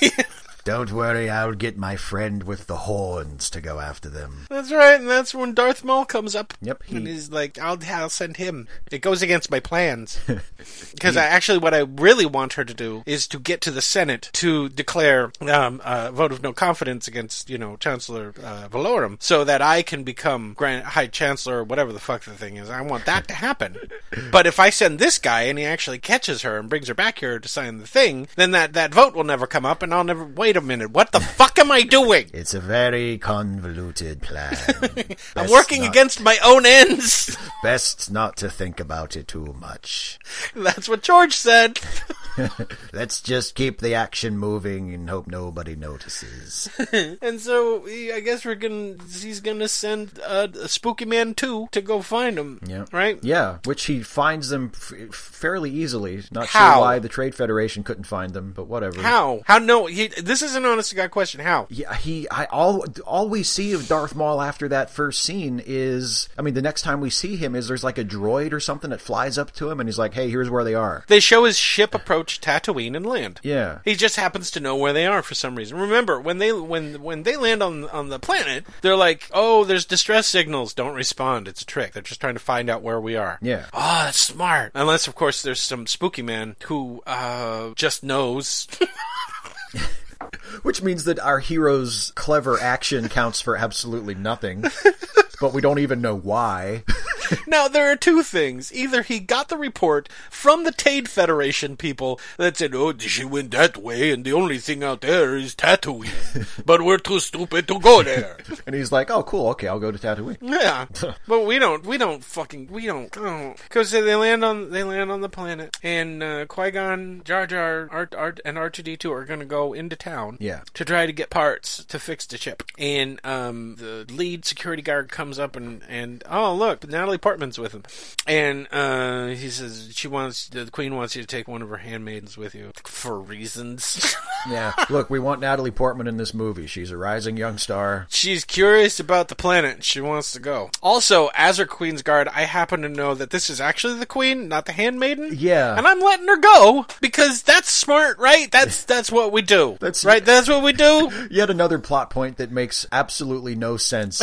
Don't worry, I'll get my friend with the horns to go after them. that's right, and that's when Darth Maul comes up. Yep, he- and he's like, "I'll, I'll send him." It goes against my plans [laughs] because actually, what I really want her to do is to get to the Senate to declare um, a vote of no confidence against, you know, Chancellor uh, Valorum, so that I can become Grand High Chancellor or whatever the fuck the thing is. I want that to happen. [laughs] but if I send this guy and he actually catches her and brings her back here to sign the thing, then that that vote will never come up, and I'll never. Wait a minute, what the fuck am I doing? [laughs] It's a very convoluted plan. [laughs] I'm working not- against my own ends. [laughs] Best not to think about it too much. That's what George said. [laughs] Let's just keep the action moving and hope nobody notices. [laughs] And so I guess we're gonna he's gonna send uh, a Spooky Man two to go find him. Yeah. Right. Yeah, which he finds them f- fairly easily. Not How? sure why the Trade Federation couldn't find them, but whatever. How? How? No. He, this is an honest to god question. How? Yeah, he. I all all we see of Darth Maul after that first scene is. I mean, the next time we see him is there's like a droid or something that flies up to him and he's like, "Hey, here's where they are." They show his ship approach Tatooine and land. Yeah. He just happens to know where they are for some reason. Remember, when they when when they land on on the planet, they're like, "Oh, there's distress signals. Don't respond. It's a trick. They're just trying to find out where we are." Yeah. Oh, that's smart. Unless, of course, there's some spooky man who uh, just knows. [laughs] Which means that our hero's clever action counts for absolutely nothing. [laughs] but we don't even know why. [laughs] now, there are two things. Either he got the report from the Trade Federation people that said, "Oh, she went that way, and the only thing out there is Tatooine, [laughs] but we're too stupid to go there." [laughs] And he's like, "Oh, cool. Okay, I'll go to Tatooine." Yeah, but we don't. We don't fucking. We don't. Because they land on. They land on the planet, and uh, Qui Gon, Jar Jar, Art, Art, and R two D two are going to go into town. Yeah. To try to get parts to fix the chip, and um, the lead security guard comes up and and oh look, Natalie Portman's with him, and uh, he says she wants the Queen wants you to take one of her handmaidens with you for reasons. [laughs] Yeah. Look, we want Natalie Portman in this movie. She's a rising young star. She's curious about the planet. She wants to go. Also, as her Queen's Guard, I happen to know that this is actually the Queen, not the handmaiden. Yeah. And I'm letting her go because that's smart, right? That's [laughs] that's what we do. That's- right. That's what we do. [laughs] Yet another plot point that makes absolutely no sense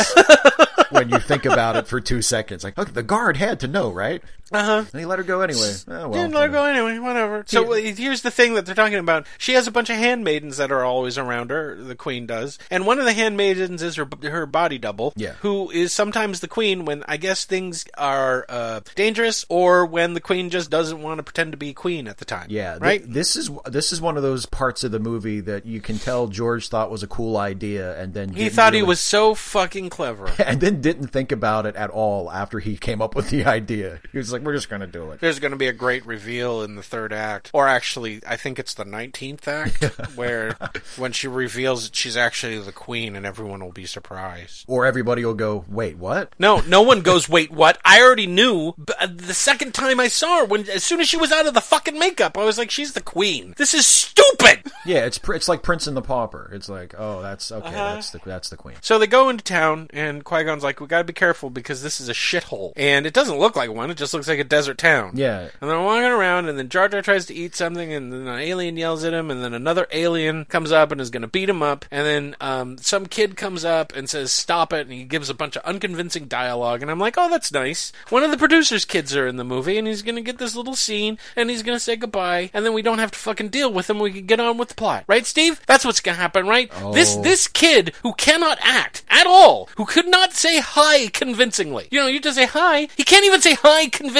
when you think about it for two seconds. Like, the guard had to know, right? Uh huh. And he let her go anyway. Oh, well. Didn't let her go anyway. Whatever. So uh, here's the thing that they're talking about. She has a bunch of handmaidens that are always around her. The queen does, and one of the handmaidens is her her body double. Yeah. Who is sometimes the queen when I guess things are uh, dangerous, or when the queen just doesn't want to pretend to be queen at the time. Yeah, th- Right. this is this is one of those parts of the movie that you can tell George thought was a cool idea, and then he thought he was so fucking clever. [laughs] and then didn't think about it at all after he came up with the idea. He was like, "We're just going to do it." There's going to be a great reveal in the third act, or actually, I think it's the nineteenth act, [laughs] where when she reveals that she's actually the queen, and everyone will be surprised. Or everybody will go, "Wait, what?" No, no one goes. Wait, what? I already knew. Uh, the second time I saw her, when as soon as she was out of the fucking makeup, I was like, "She's the queen. This is stupid." Yeah, it's it's like Prince and the Pauper. It's like, oh, that's okay. Uh-huh. That's the that's the queen. So they go into town, and Qui Gon's like, "We got to be careful because this is a shithole, and it doesn't look like one. It just looks like a desert town." Yeah. And they're walking around, and then Jar Jar tries to eat something, and then an alien yells at him, and then another alien comes up and is going to beat him up, and then um, some kid comes up and says, "Stop it!" and he gives a bunch of unconvincing dialogue, and I'm like, "Oh, that's nice." One of the producer's kids are in the movie, and he's going to get this little scene, and he's going to say goodbye, and then we don't have to fucking deal with him. We can get on with the plot, right, Steve? That's what's going to happen, right? This this kid who cannot act at all, who could not say hi convincingly. You know, you just say hi. He can't even say hi convincingly.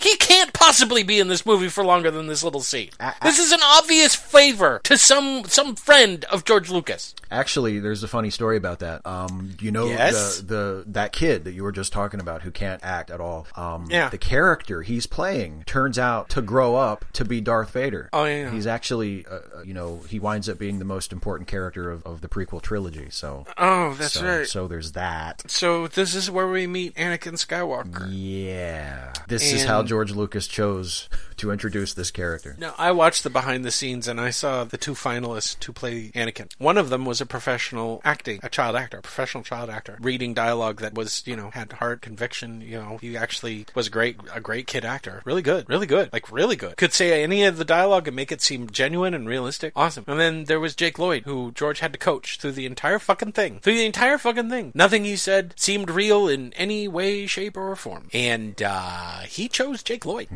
He can't possibly be in this movie for longer than this little scene. this is an obvious favor to some some friend of George Lucas. Actually, there's a funny story about that. Um, you know Yes? the the that kid that you were just talking about who can't act at all. Um, Yeah. the character he's playing turns out to grow up to be Darth Vader. Oh, yeah. he's actually, uh, uh, you know, he winds up being the most important character of, of the prequel trilogy. So, Oh, that's so, right. So there's that. So this is where we meet Anakin Skywalker. Yeah, this is how George Lucas chose to introduce this character. Now, I watched the behind the scenes and I saw the two finalists to play Anakin. One of them was a professional acting, a child actor, a professional child actor, reading dialogue that was, you know, had heart, conviction. You know, he actually was great, a great kid actor. Really good, really good, like really good. Could say any of the dialogue and make it seem genuine and realistic. Awesome. And then there was Jake Lloyd, who George had to coach through the entire fucking thing. Through the entire fucking thing. Nothing he said seemed real in any way, shape, or form. And, uh, he chose Jake Lloyd.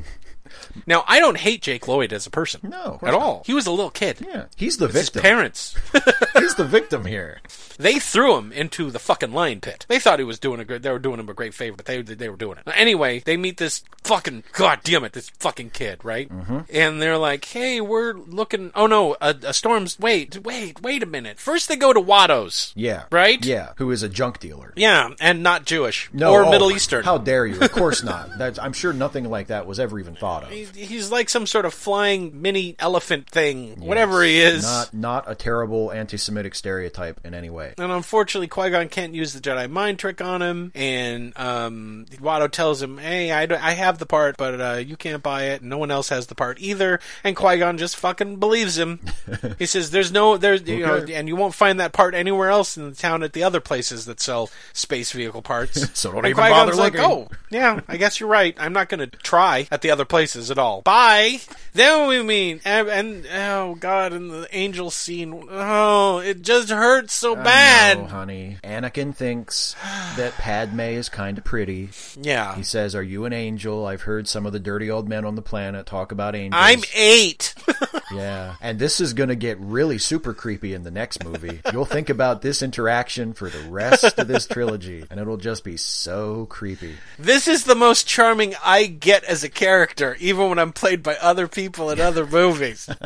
Now, I don't hate Jake Lloyd as a person. No, of course At not. all. He was a little kid. Yeah, he's the It's his victim. parents. [laughs] he's the victim here. they threw him into the fucking lion pit. They thought he was doing a good. They were doing him a great favor, but they they were doing it anyway. They meet this fucking god damn it, this fucking kid, right? Mm-hmm. And they're like, "Hey, we're looking. Oh no, a, a storm's. Wait, wait, wait a minute. First, they go to Watto's. Yeah, Right? Yeah, who is a junk dealer? Yeah, and not Jewish No, or oh, Middle Eastern. How dare you? Of course not. That's, I'm sure nothing like that was ever even thought of. He- He's like some sort of flying mini elephant thing, whatever he is. Not not a terrible anti-Semitic stereotype in any way. And unfortunately, Qui Gon can't use the Jedi mind trick on him. And um, Watto tells him, "Hey, I, I have the part, but uh, you can't buy it. No one else has the part either." And Qui Gon just fucking believes him. [laughs] he says, "There's no, there's you know, and you won't find that part anywhere else in the town at the other places that sell space vehicle parts." [laughs] So don't and even Qui-Gon's bother like, looking. "Oh, yeah, I guess you're right. I'm not going to try at the other places at all. Bye." Then we mean, and, and oh god, in the angel scene, oh, it just hurts so bad. No, honey. Anakin thinks that Padme is kind of pretty. Yeah. He says, "Are you an angel?" I've heard some of the dirty old men on the planet talk about angels. I'm eight. [laughs] Yeah, and this is going to get really super creepy in the next movie. You'll think about this interaction for the rest of this trilogy, and it'll just be so creepy. this is the most charming I get as a character, even when I'm played by other people in other movies. [laughs]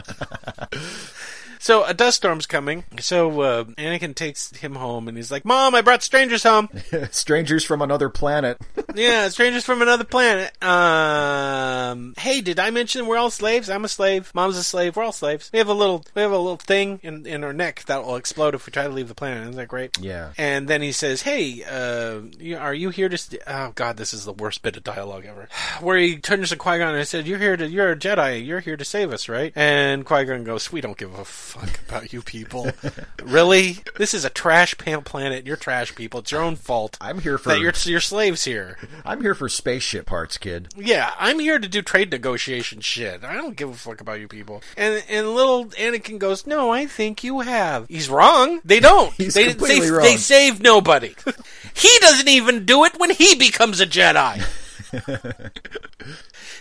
So a dust storm's coming. So uh, Anakin takes him home, and he's like, "Mom, I brought strangers home. [laughs] Strangers from another planet. [laughs] yeah, strangers from another planet. Um, hey, did I mention we're all slaves? I'm a slave. Mom's a slave. We're all slaves. We have a little, we have a little thing in in our neck that will explode if we try to leave the planet. Isn't that great? Yeah. And then he says, "Hey, uh, you, are you here to?" St-? Oh God, this is the worst bit of dialogue ever. [sighs] Where he turns to Qui Gon and said, "You're here to, you're a Jedi. You're here to save us, right?" And Qui Gon goes, "We don't give a fuck about you people. really? This is a trash planet. You're trash people. It's your own fault. I'm here for that you're you're slaves here. I'm here for spaceship parts, kid. Yeah, I'm here to do trade negotiation shit. I don't give a fuck about you people." And and little Anakin goes, "No, I think you have." He's wrong. They [laughs] don't. He's they, completely they, wrong. they save nobody. [laughs] he doesn't even do it when he becomes a Jedi.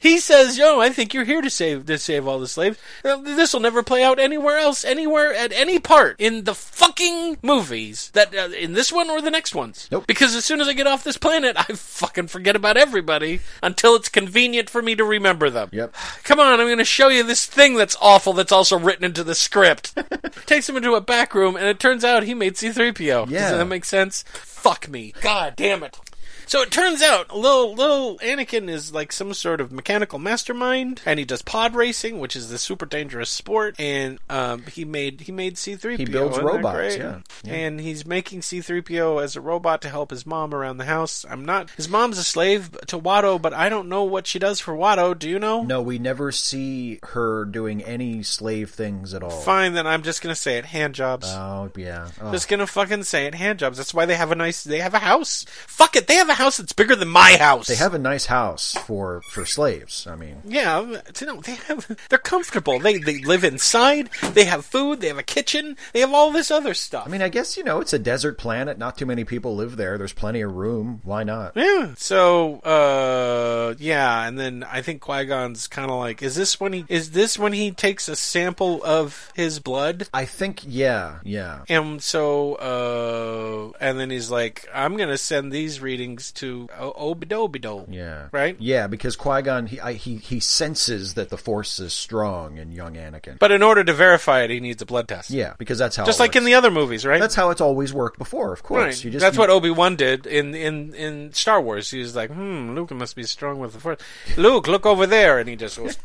He says, "Yo, I think you're here to save to save all the slaves. This will never play out anywhere else, anywhere at any part in the fucking movies that uh, in this one or the next ones. Nope. Because as soon as I get off this planet, I fucking forget about everybody until it's convenient for me to remember them. Yep. [sighs] Come on, I'm going to show you this thing that's awful that's also written into the script. [laughs] Takes him into a back room, and it turns out he made C3PO. Yeah. Does that make sense? Fuck me. God damn it. So it turns out little little Anakin is like some sort of mechanical mastermind, and he does pod racing, which is the super dangerous sport. And um, he made he made C three He builds robots, yeah. Yeah. And he's making C three PO as a robot to help his mom around the house. I'm not his mom's a slave to Watto, but I don't know what she does for Watto. Do you know? No, we never see her doing any slave things at all. Fine, then I'm just gonna say it. Hand jobs. Oh yeah. Oh. Just gonna fucking say it. Hand jobs. That's why they have a nice. They have a house. Fuck it. They have a house that's bigger than my house. They have a nice house for for slaves. I mean, Yeah, you know, they have. They're comfortable. They they live inside. They have food. They have a kitchen. They have all this other stuff. I mean, I guess you know it's a desert planet. Not too many people live there. There's plenty of room. Why not? yeah. So, uh, yeah, and then I think Qui Gon's kind of like, is this when he is this when he takes a sample of his blood? I think yeah, yeah. And so, uh, and then he's like, I'm gonna send these readings to o- Obidobido. Yeah. Right? Yeah, because Qui Gon he, I, he he senses that the Force is strong in young Anakin. But in order to verify it, he needs a blood test. yeah, because that's how Just like in the other movies, right? That's how it's always worked before. Of course, Right. you just That's you- what Obi Wan did in, in in Star Wars. He was like, "Hmm, Luke must be strong with the Force." [laughs] Luke, look over there, and he just goes,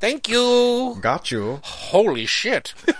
"Thank you." got you. Holy shit. [laughs]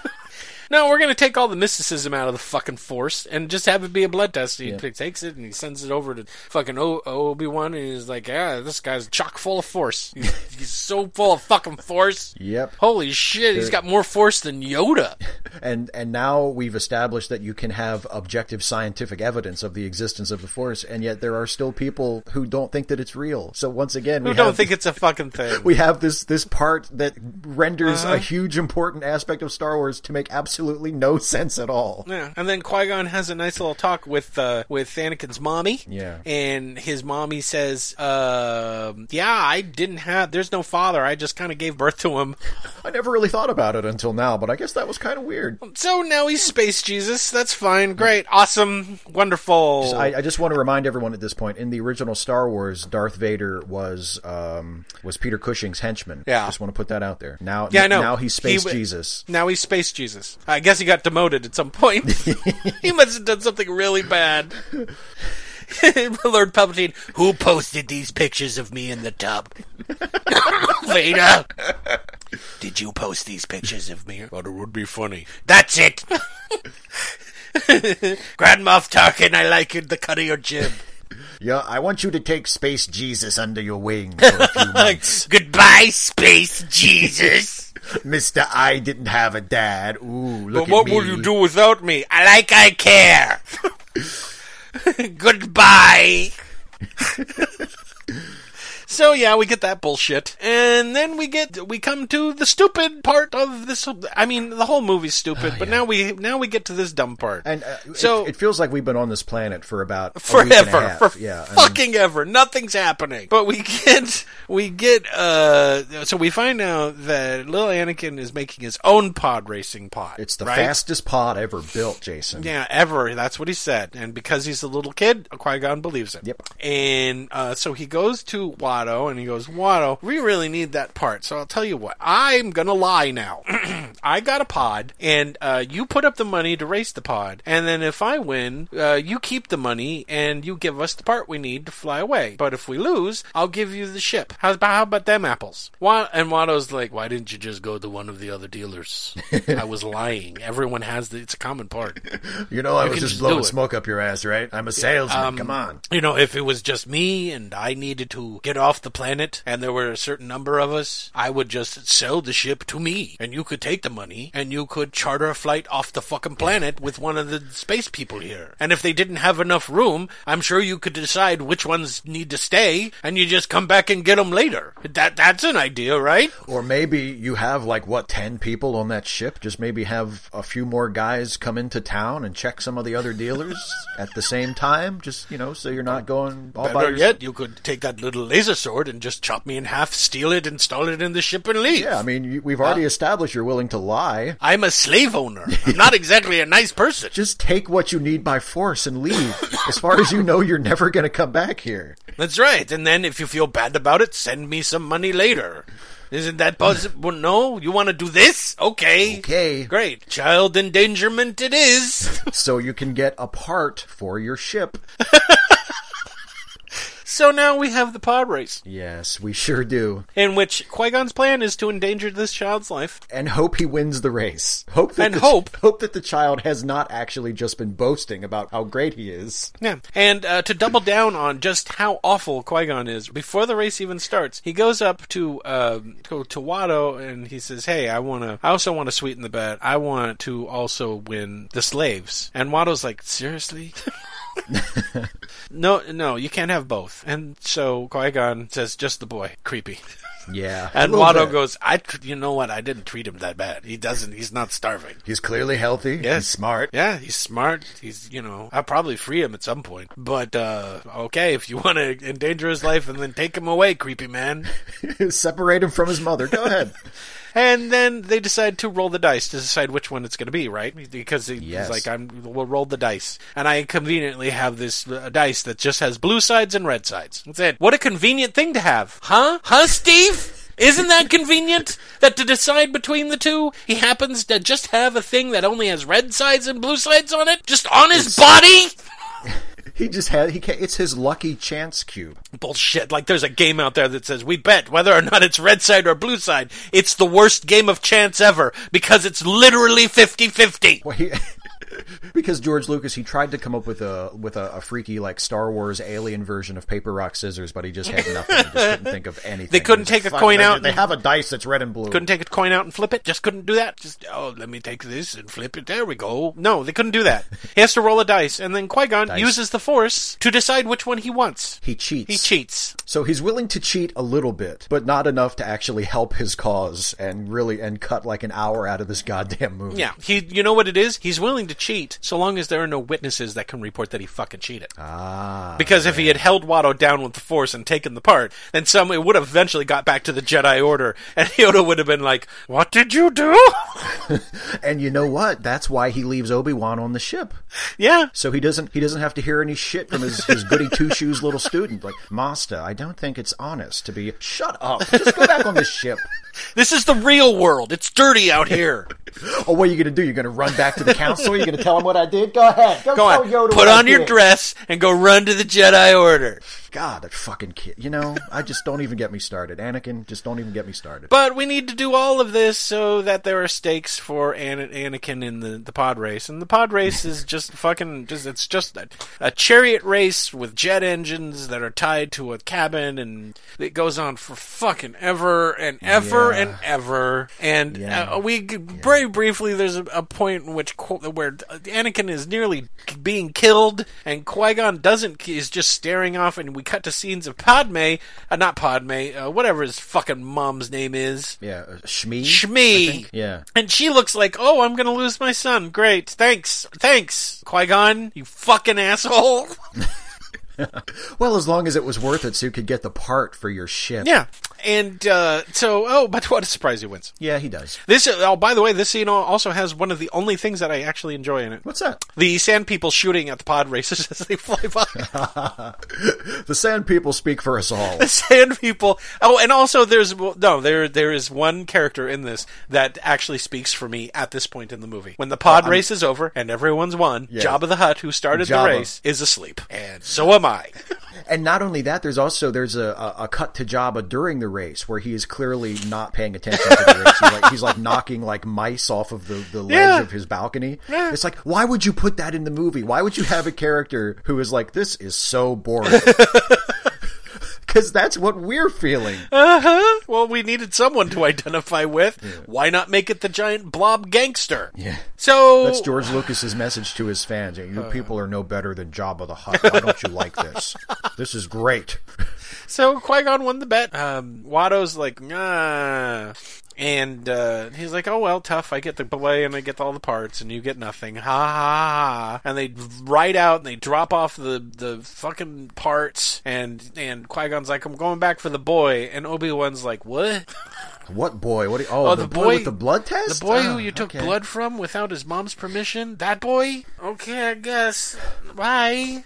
No, we're gonna take all the mysticism out of the fucking force and just have it be a blood test. He takes it and he sends it over to fucking o- Obi Wan, and he's like, "Yeah, this guy's chock full of force. He's, [laughs] he's so full of fucking force. Yep. Holy shit, he's got more force than Yoda." [laughs] And and now we've established that you can have objective scientific evidence of the existence of the Force, and yet there are still people who don't think that it's real. So once again, we don't think it's a fucking thing? [laughs] we have this this part that renders Uh-huh. a huge important aspect of Star Wars to make absolutely no [laughs] sense at all. Yeah, and then Qui Gon has a nice little talk with uh, with Anakin's mommy. Yeah. and his mommy says, um "Yeah, I didn't have. There's no father. I just kind of gave birth to him. I never really thought about it until now, but I guess that was kind of weird. So now he's space Jesus. That's fine. Great. Awesome. Wonderful. I, I just want to remind everyone at this point: in the original Star Wars, Darth Vader was um, was Peter Cushing's henchman. Yeah. just want to put that out there. Now, Yeah, I know. Now he's Space He Jesus. now he's space Jesus. I guess he got demoted at some point. [laughs] he must have done something really bad. [laughs] Lord Palpatine, who posted these pictures of me in the tub? [laughs] Vader, did you post these pictures of me? Thought it would be funny. That's it. Grand Moff Tarkin, I like it, the cut of your jib. Yeah, I want you to take Space Jesus under your wing for a few months. Goodbye, Space Jesus. Mister, I didn't have a dad. Ooh, look at that. But what will you do without me? I like I care. [laughs] Goodbye. [laughs] so yeah, we get that bullshit, and then we get we come to the stupid part of this. I mean, the whole movie's stupid, but now we now we get to this dumb part. And uh, So- it, it feels like we've been on this planet for about a week and a forever half. for yeah, I mean, fucking ever nothing's happening but we [laughs] get we get uh so we find out that little anakin is making his own pod racing pod it's the right? fastest pod ever built, Jason. yeah ever that's what he said and because he's a little kid qui-gon believes it Yep. and uh so he goes to watto and he goes watto we really need that part. So i'll tell you what i'm gonna lie now. [clears throat] I got a pod and uh you put up the money to race the pod and then if i win uh you keep the money and you give us the part we need to fly away. But if we lose i'll give you the ship. How's about how about them apples? Wa- and watto's like why didn't you just go to one of the other dealers? [laughs] I was lying. Everyone has the it's a common part. [laughs] You know, I was just just blowing smoke up your ass, right? I'm a salesman. Um, Come on. You know, if it was just me and I needed to get off the planet and there were a certain number of us, I would just sell the ship to me and you could take the money and you could charter a flight off the fucking planet with one of the space people here. And if they didn't have enough room, I'm sure you could decide which ones need to stay and you just come back and get them later. That that's an idea, right? Or maybe you have like what ten people on that ship. Just maybe have a few more guys come into town and check some of the other dealers [laughs] at the same time. Just you know, so you're not going all by Better yourself. yet, you could take that little laser sword and just chop me in half, steal it, install it in the ship, and leave. Yeah, I mean, you, we've already uh, established you're willing to lie. I'm a slave owner. [laughs] I'm not exactly a nice person. Just take what you need by force and leave. [coughs] as far as you know, you're never going to come back here. That's right. And then if you feel bad about it, send me some money later. Isn't that possible? no? You want to do this? Okay. Okay. Great. Child endangerment it is. [laughs] So you can get a part for your ship. [laughs] so now we have the pod race, Yes, we sure do. in which Qui-Gon's plan is to endanger this child's life. And hope he wins the race. Hope that And the, hope. hope that the child has not actually just been boasting about how great he is. Yeah. And uh, to double down on just how awful Qui Gon is, before the race even starts, he goes up to uh, to, to Watto and he says, "Hey, I want to. I also want to sweeten the bet. I want to also win the slaves." And Watto's like, "Seriously." [laughs] [laughs] no, no, you can't have both. And so Qui Gon says, "Just the boy, creepy." Yeah. And Watto bit. goes, "I, you know what? I didn't treat him that bad. He doesn't. He's not starving." He's clearly healthy. Yes. He's smart. Yeah, he's smart. He's, you know, I'll probably free him at some point. But, uh, okay, if you want to endanger his life and then take him away, creepy man. [laughs] Separate him from his mother. Go ahead. [laughs] And then they decide to roll the dice to decide which one it's going to be, right? Because he- Yes. he's like, I'm, we'll roll the dice. And I conveniently have this uh, dice that just has blue sides and red sides. That's it. What a convenient thing to have. Huh? Huh, Steve? Isn't that convenient? [laughs] That to decide between the two, he happens to just have a thing that only has red sides and blue sides on it? Just on his body? [laughs] He just had. He. Can, it's his lucky chance cube. Bullshit. Like there's a game out there that says we bet whether or not it's red side or blue side. It's the worst game of chance ever because it's literally 50-50. Well, he, [laughs] because George Lucas, he tried to come up with a with a, a freaky like Star Wars alien version of paper rock scissors, but he just had nothing. He just couldn't think of anything. They couldn't take a coin out They have a dice that's red and blue. Couldn't take a coin out and flip it. Just couldn't do that. Just oh, let me take this and flip it. There we go. No, they couldn't do that. He has to roll a dice, and then Qui Gon uses the Force to decide which one he wants. He cheats. He cheats. So he's willing to cheat a little bit, but not enough to actually help his cause and really and cut like an hour out of this goddamn movie. Yeah, he. You know what it is? He's willing to cheat so long as there are no witnesses that can report that he fucking cheated. Ah. Because if he had held Watto down with the Force and taken the part, then some it would have eventually got back to the Jedi Order, [laughs] and Yoda would have been like, "What did you do?" [laughs] And you know what? That's why he leaves Obi Wan on the ship. yeah, So he doesn't he doesn't have to hear any shit from his, his goody two shoes little student. Like, Master, I don't think it's honest to be shut up. Just go back on the ship. This is the real world. It's dirty out here. [laughs] Oh, what are you gonna do? You're gonna run back to the council? You're gonna tell him what I did? Go ahead. Go, Go tell on, put I on your did. dress and go run to the Jedi Order. God, that fucking kid. You know, I just don't even get me started. Anakin, just don't even get me started. But we need to do all of this so that there are stakes for An- Anakin in the, the pod race. And the pod race is just [laughs] fucking, just it's just a, a chariot race with jet engines that are tied to a cabin, and it goes on for fucking ever and ever Yeah. and ever. And Yeah. uh, we very briefly, there's a, a point in which where Anakin is nearly being killed, and Qui Gon doesn't is just staring off, and we cut to scenes of Padme, uh, not Padme, uh, whatever his fucking mom's name is. yeah, uh, Shmi. Shmi. Yeah. And she looks like, oh, I'm gonna lose my son. Great, thanks, thanks, Qui Gon, you fucking asshole. [laughs] Well, as long as it was worth it, so you could get the part for your ship. yeah, and uh, so, oh, but what a surprise he wins. Yeah, he does. This, oh, by the way, this scene also has one of the only things that I actually enjoy in it. What's that? The sand people shooting at the pod races [laughs] as they fly by. [laughs] The Sand People speak for us all. [laughs] the sand people. Oh, and also there's no there there is one character in this that actually speaks for me at this point in the movie. When the pod race is over and everyone's won, Yeah. Jabba the Hutt, who started Jabba. the race, is asleep, and so am I. And not only that, there's also there's a, a, a cut to Jabba during the race where he is clearly not paying attention to the race. He's like, he's like knocking like mice off of the, the ledge Yeah. of his balcony. It's like, why would you put that in the movie? Why would you have a character who is like, this is so boring? [laughs] Because that's what we're feeling. Uh-huh. Well, we needed someone to identify with. Why not make it the giant blob gangster? Yeah. So That's George Lucas's message to his fans. You people are no better than Jabba the Hutt. Why don't you like this? This is great. [laughs] So Qui Gon won the bet. Um, Watto's like, ah. And uh, he's like, oh, well, tough. I get the boy and I get all the parts, and you get nothing. Ha ha ha. And they ride out and they drop off the, the fucking parts. And, and Qui Gon's like, I'm going back for the boy. And Obi Wan's like, what? [laughs] What boy? What? Do you, oh, Oh, the, the boy, boy- with the blood test. The boy Oh, who you took okay. blood from without his mom's permission? That boy? Okay, I guess. Bye.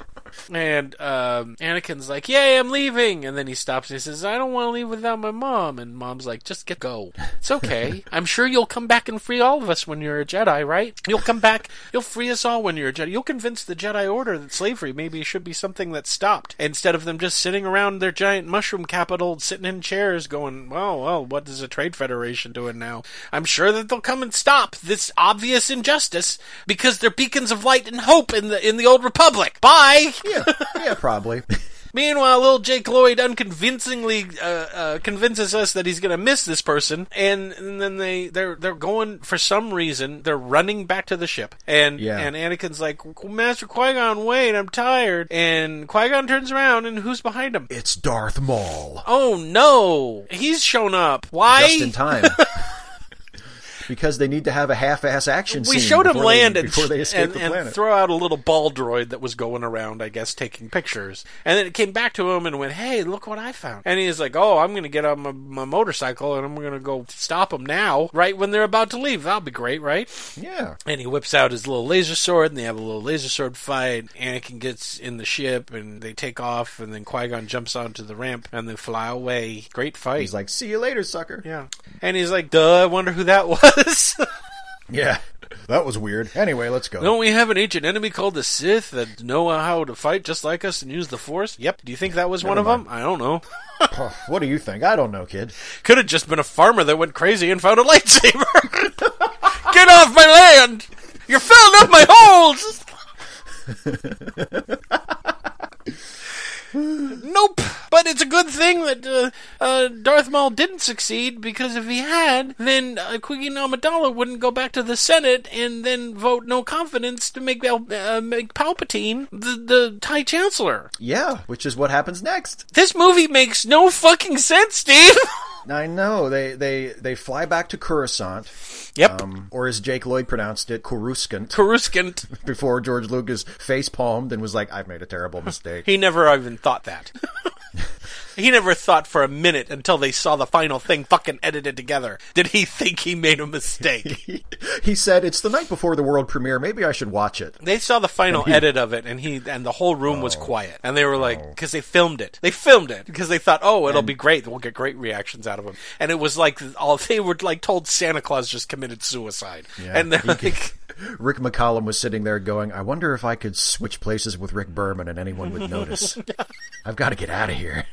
And um, Anakin's like, "Yay, I'm leaving!" And then he stops and he says, "I don't want to leave without my mom." And Mom's like, "Just get go. It's okay. [laughs] I'm sure you'll come back and free all of us when you're a Jedi, right? You'll come back. You'll free us all when you're a Jedi. You'll convince the Jedi Order that slavery maybe should be something that's stopped instead of them just sitting around their giant mushroom capital, sitting in chairs, going, "Well, well, what is a trade federation doing now?" I'm sure that they'll come and stop this obvious injustice because they're beacons of light and hope in the in the old republic. Bye. [laughs] Yeah, yeah, probably. Meanwhile, little Jake Lloyd unconvincingly uh, uh, convinces us that he's going to miss this person, and, and then they they're they're going for some reason they're running back to the ship, and Yeah. and Anakin's like, Master Qui Gon, wait, I'm tired, and Qui Gon turns around, and who's behind him? It's Darth Maul. Oh no, he's shown up. Why? Just in time. [laughs] because they need to have a half-ass action scene. we showed him before they- land and, before they escape and, the and planet. throw out a little ball droid that was going around, I guess, taking pictures. And then it came back to him and went, "Hey, look what I found!" And he's like, "Oh, I'm going to get on my, my motorcycle and I'm going to go stop them now, right when they're about to leave. That'll be great, right?" yeah. And he whips out his little laser sword, and they have a little laser sword fight. Anakin gets in the ship, and they take off, and then Qui Gon jumps onto the ramp, and they fly away. Great fight. He's like, "See you later, sucker." yeah. And he's like, "Duh, I wonder who that [laughs] was." Yeah. That was weird. Anyway, let's go. Don't we have an ancient enemy called the Sith that know how to fight just like us and use the Force? Yep. Do you think that was one of them? I don't know. [laughs] Oh, what do you think? I don't know, kid. Could have just been a farmer that went crazy and found a lightsaber. [laughs] Get off my land! You're filling up my holes! [laughs] nope. But it's a good thing that uh, uh, Darth Maul didn't succeed because if he had, then uh, Quiggy Amidala wouldn't go back to the Senate and then vote no confidence to make uh, make Palpatine the, the High Chancellor. Yeah, which is what happens next. This movie makes no fucking sense, Steve. [laughs] I know they they they fly back to Coruscant, yep. um, or as Jake Lloyd pronounced it, Coruscant. Coruscant. [laughs] Before George Lucas face palmed and was like, "I've made a terrible mistake." He never even thought that. [laughs] he never thought for a minute until they saw the final thing fucking edited together. Did he think he made a mistake? [laughs] he said, "It's the night before the world premiere. Maybe I should watch it." they saw the final edit of it, and he and the whole room was oh. quiet, and they were like, oh. because they filmed it, they filmed it because they thought, oh, it'll be great, we'll get great reactions out of him, and it was like all they were like told Santa Claus just committed suicide, Yeah, and they're like. gave- [laughs] Rick McCallum was sitting there going, I wonder if I could switch places with Rick Berman and anyone would notice. [laughs] I've got to get out of here.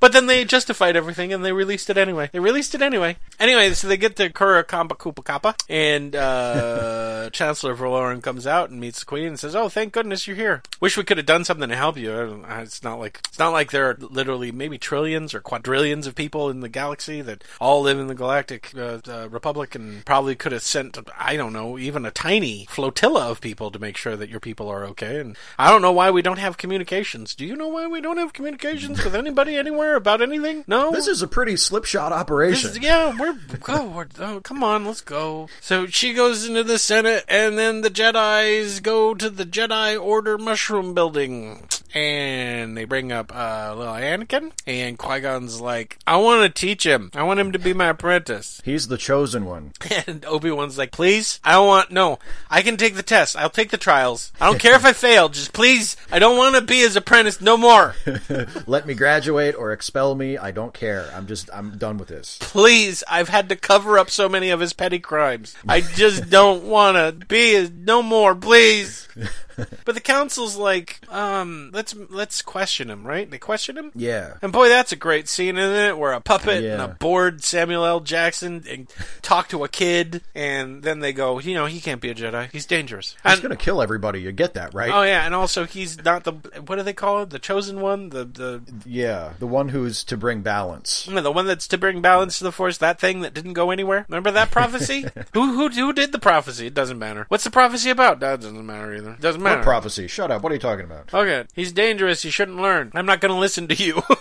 But then they justified everything and they released it anyway. They released it anyway. Anyway, so they get to Kura Kamba Koopa Kappa, and uh, [laughs] Chancellor Valorum comes out and meets the Queen and says, "Oh, thank goodness you're here. Wish we could have done something to help you. It's not like it's not like there are literally maybe trillions or quadrillions of people in the galaxy that all live in the Galactic uh, uh, Republic, and probably could have sent I don't know even a tiny flotilla of people to make sure that your people are okay. And I don't know why we don't have communications. Do you know why we don't have communications with anybody anywhere about anything? No. This is a pretty slipshod operation. is- yeah, we're go. We're, oh, come on, let's go. So she goes into the Senate, and then the Jedi's go to the Jedi Order Mushroom Building, and they bring up uh, little Anakin, and Qui Gon's like, "I want to teach him. I want him to be my apprentice." [laughs] He's the chosen one. And Obi Wan's like, "Please, I don't want. No, I can take the test. I'll take the trials. I don't care if I fail. Just please, I don't want to be his apprentice no more." [laughs] Let me graduate or expel me. I don't care. I'm just, I'm done with this. Please, I've had to cover up so many of his petty crimes. I just don't want to be his no more, please. [laughs] [laughs] But the council's like, um, let's let's question him, right? They question him. Yeah. And boy, that's a great scene, isn't it? Where a puppet and a bored Samuel L. Jackson and talk to a kid, and then they go, you know, he can't be a Jedi. He's dangerous. He's And- going to kill everybody. You get that, right? oh yeah, and also he's not the what do they call it? The chosen one, the the Yeah. The one who's to bring balance. No, the one that's to bring balance to the force, that thing that didn't go anywhere. Remember that prophecy? [laughs] who who who did the prophecy? It doesn't matter. What's the prophecy about? That doesn't matter either. Doesn't matter. What prophecy? Shut up. What are you talking about? okay, he's dangerous. He shouldn't learn. I'm not going to listen to you. [laughs]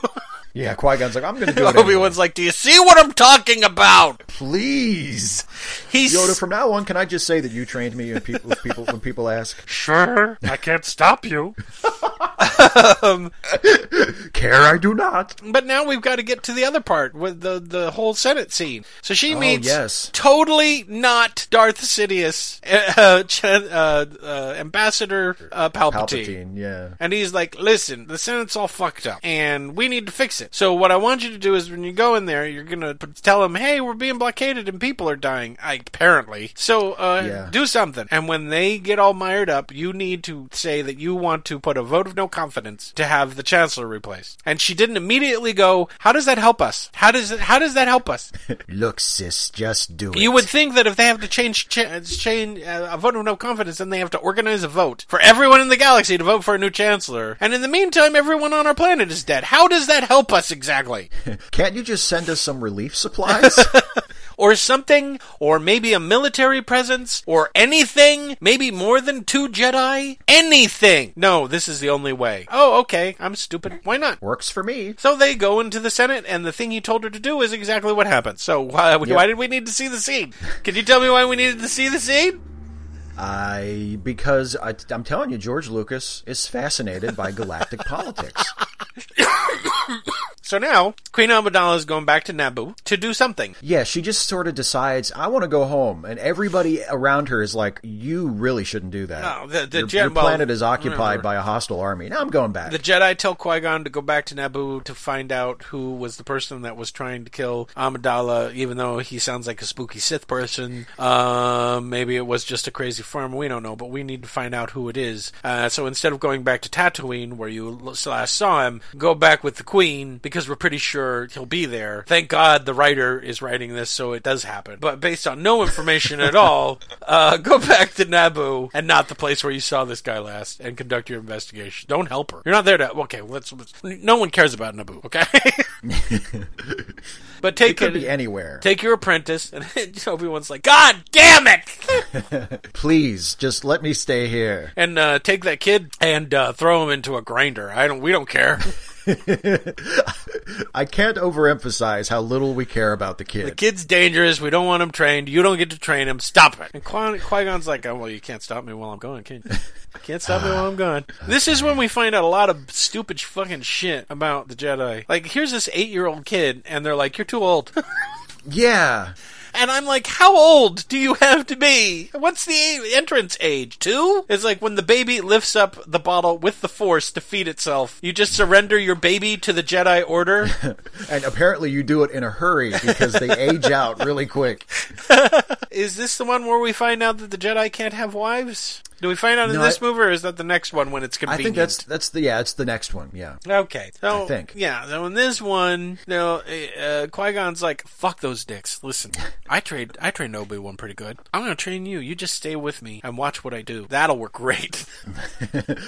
Yeah, Qui Gon's like, I'm going to do it. Obi anyway. Wan's like, "Do you see what I'm talking about?" Please, He's Yoda. From now on, can I just say that you trained me when people, people when people ask? sure. I can't stop you. [laughs] Care I do not. But now we've got to get to the other part with the the whole Senate scene. So she Oh, meets yes. totally not Darth Sidious, uh, [laughs] uh, uh, Ambassador uh, Palpatine. Yeah. And he's like, listen, the Senate's all fucked up, and we need to fix it. So what I want you to do is when you go in there, you're gonna tell them, hey, we're being blockaded and people are dying, I, apparently. So uh, Yeah. do something. And when they get all mired up, you need to say that you want to put a vote of no confidence to have the Chancellor replaced. And she didn't immediately go, how does that help us? How does it, how does that help us? [laughs] Look, sis, just do it. You would think that if they have to change cha- change uh, a vote of no confidence, then they have to organize a vote for everyone in the galaxy to vote for a new chancellor. And in the meantime, everyone on our planet is dead. How does that help us exactly? [laughs] Can't you just send us some relief supplies? [laughs] Or something? Or maybe a military presence? Or anything? Maybe more than two Jedi? Anything? No, this is the only way. Oh, okay. I'm stupid. Why not? Works for me. So they go into the Senate, and the thing he told her to do is exactly what happened. So why, why did we need to see the scene? Can you tell me why we needed to see the scene? I because I, I'm telling you, George Lucas is fascinated by galactic politics. So now, Queen Amidala is going back to Naboo to do something. Yeah, she just sort of decides, I want to go home, and everybody around her is like, "You really shouldn't do that. No, the- the your, jet- your well, planet is occupied remember- by a hostile army. Now I'm going back." The Jedi tell Qui Gon to go back to Naboo to find out who was the person that was trying to kill Amidala, even though he sounds like a spooky Sith person. Um, maybe it was just a crazy farmer. We don't know, but we need to find out who it is. Uh, so instead of going back to Tatooine, where you last saw him, go back with the Queen because we're pretty sure he'll be there. Thank God the writer is writing this, so it does happen. But based on no information at all, [laughs] uh, go back to Naboo and not the place where you saw this guy last and conduct your investigation. Don't help her. You're not there to. Okay, let's. let's no one cares about Naboo. Okay. [laughs] but it take could be anywhere. Take your apprentice, and [laughs] Obi Wan's like, God damn it! Please, just let me stay here. and uh, take that kid and uh, throw him into a grinder. I don't. We don't care. [laughs] I can't overemphasize how little we care about the kid. The kid's dangerous. We don't want him trained. You don't get to train him. Stop it. And Qui Gon's like, oh, well, you can't stop me while I'm going, can you? Can't stop me while I'm gone. [sighs] This is when we find out a lot of stupid fucking shit about the Jedi. Like, here's this eight year old kid, and they're like, you're too old. [laughs] yeah. And I'm like, how old do you have to be? What's the entrance age? Two? It's like when the baby lifts up the bottle with the force to feed itself. You just surrender your baby to the Jedi Order. [laughs] And apparently you do it in a hurry because they age out really quick. [laughs] is this the one where we find out that the Jedi can't have wives? Do we find out in this I- movie, or is that the next one when it's competing? I think that's that's the yeah, it's the next one. Yeah. Okay, so I think. yeah. So in this one, you know, uh, Qui Gon's like, "Fuck those dicks." Listen, [laughs] I trained, I trained Obi Wan pretty good. I'm gonna train you. You just stay with me and watch what I do. That'll work great. [laughs]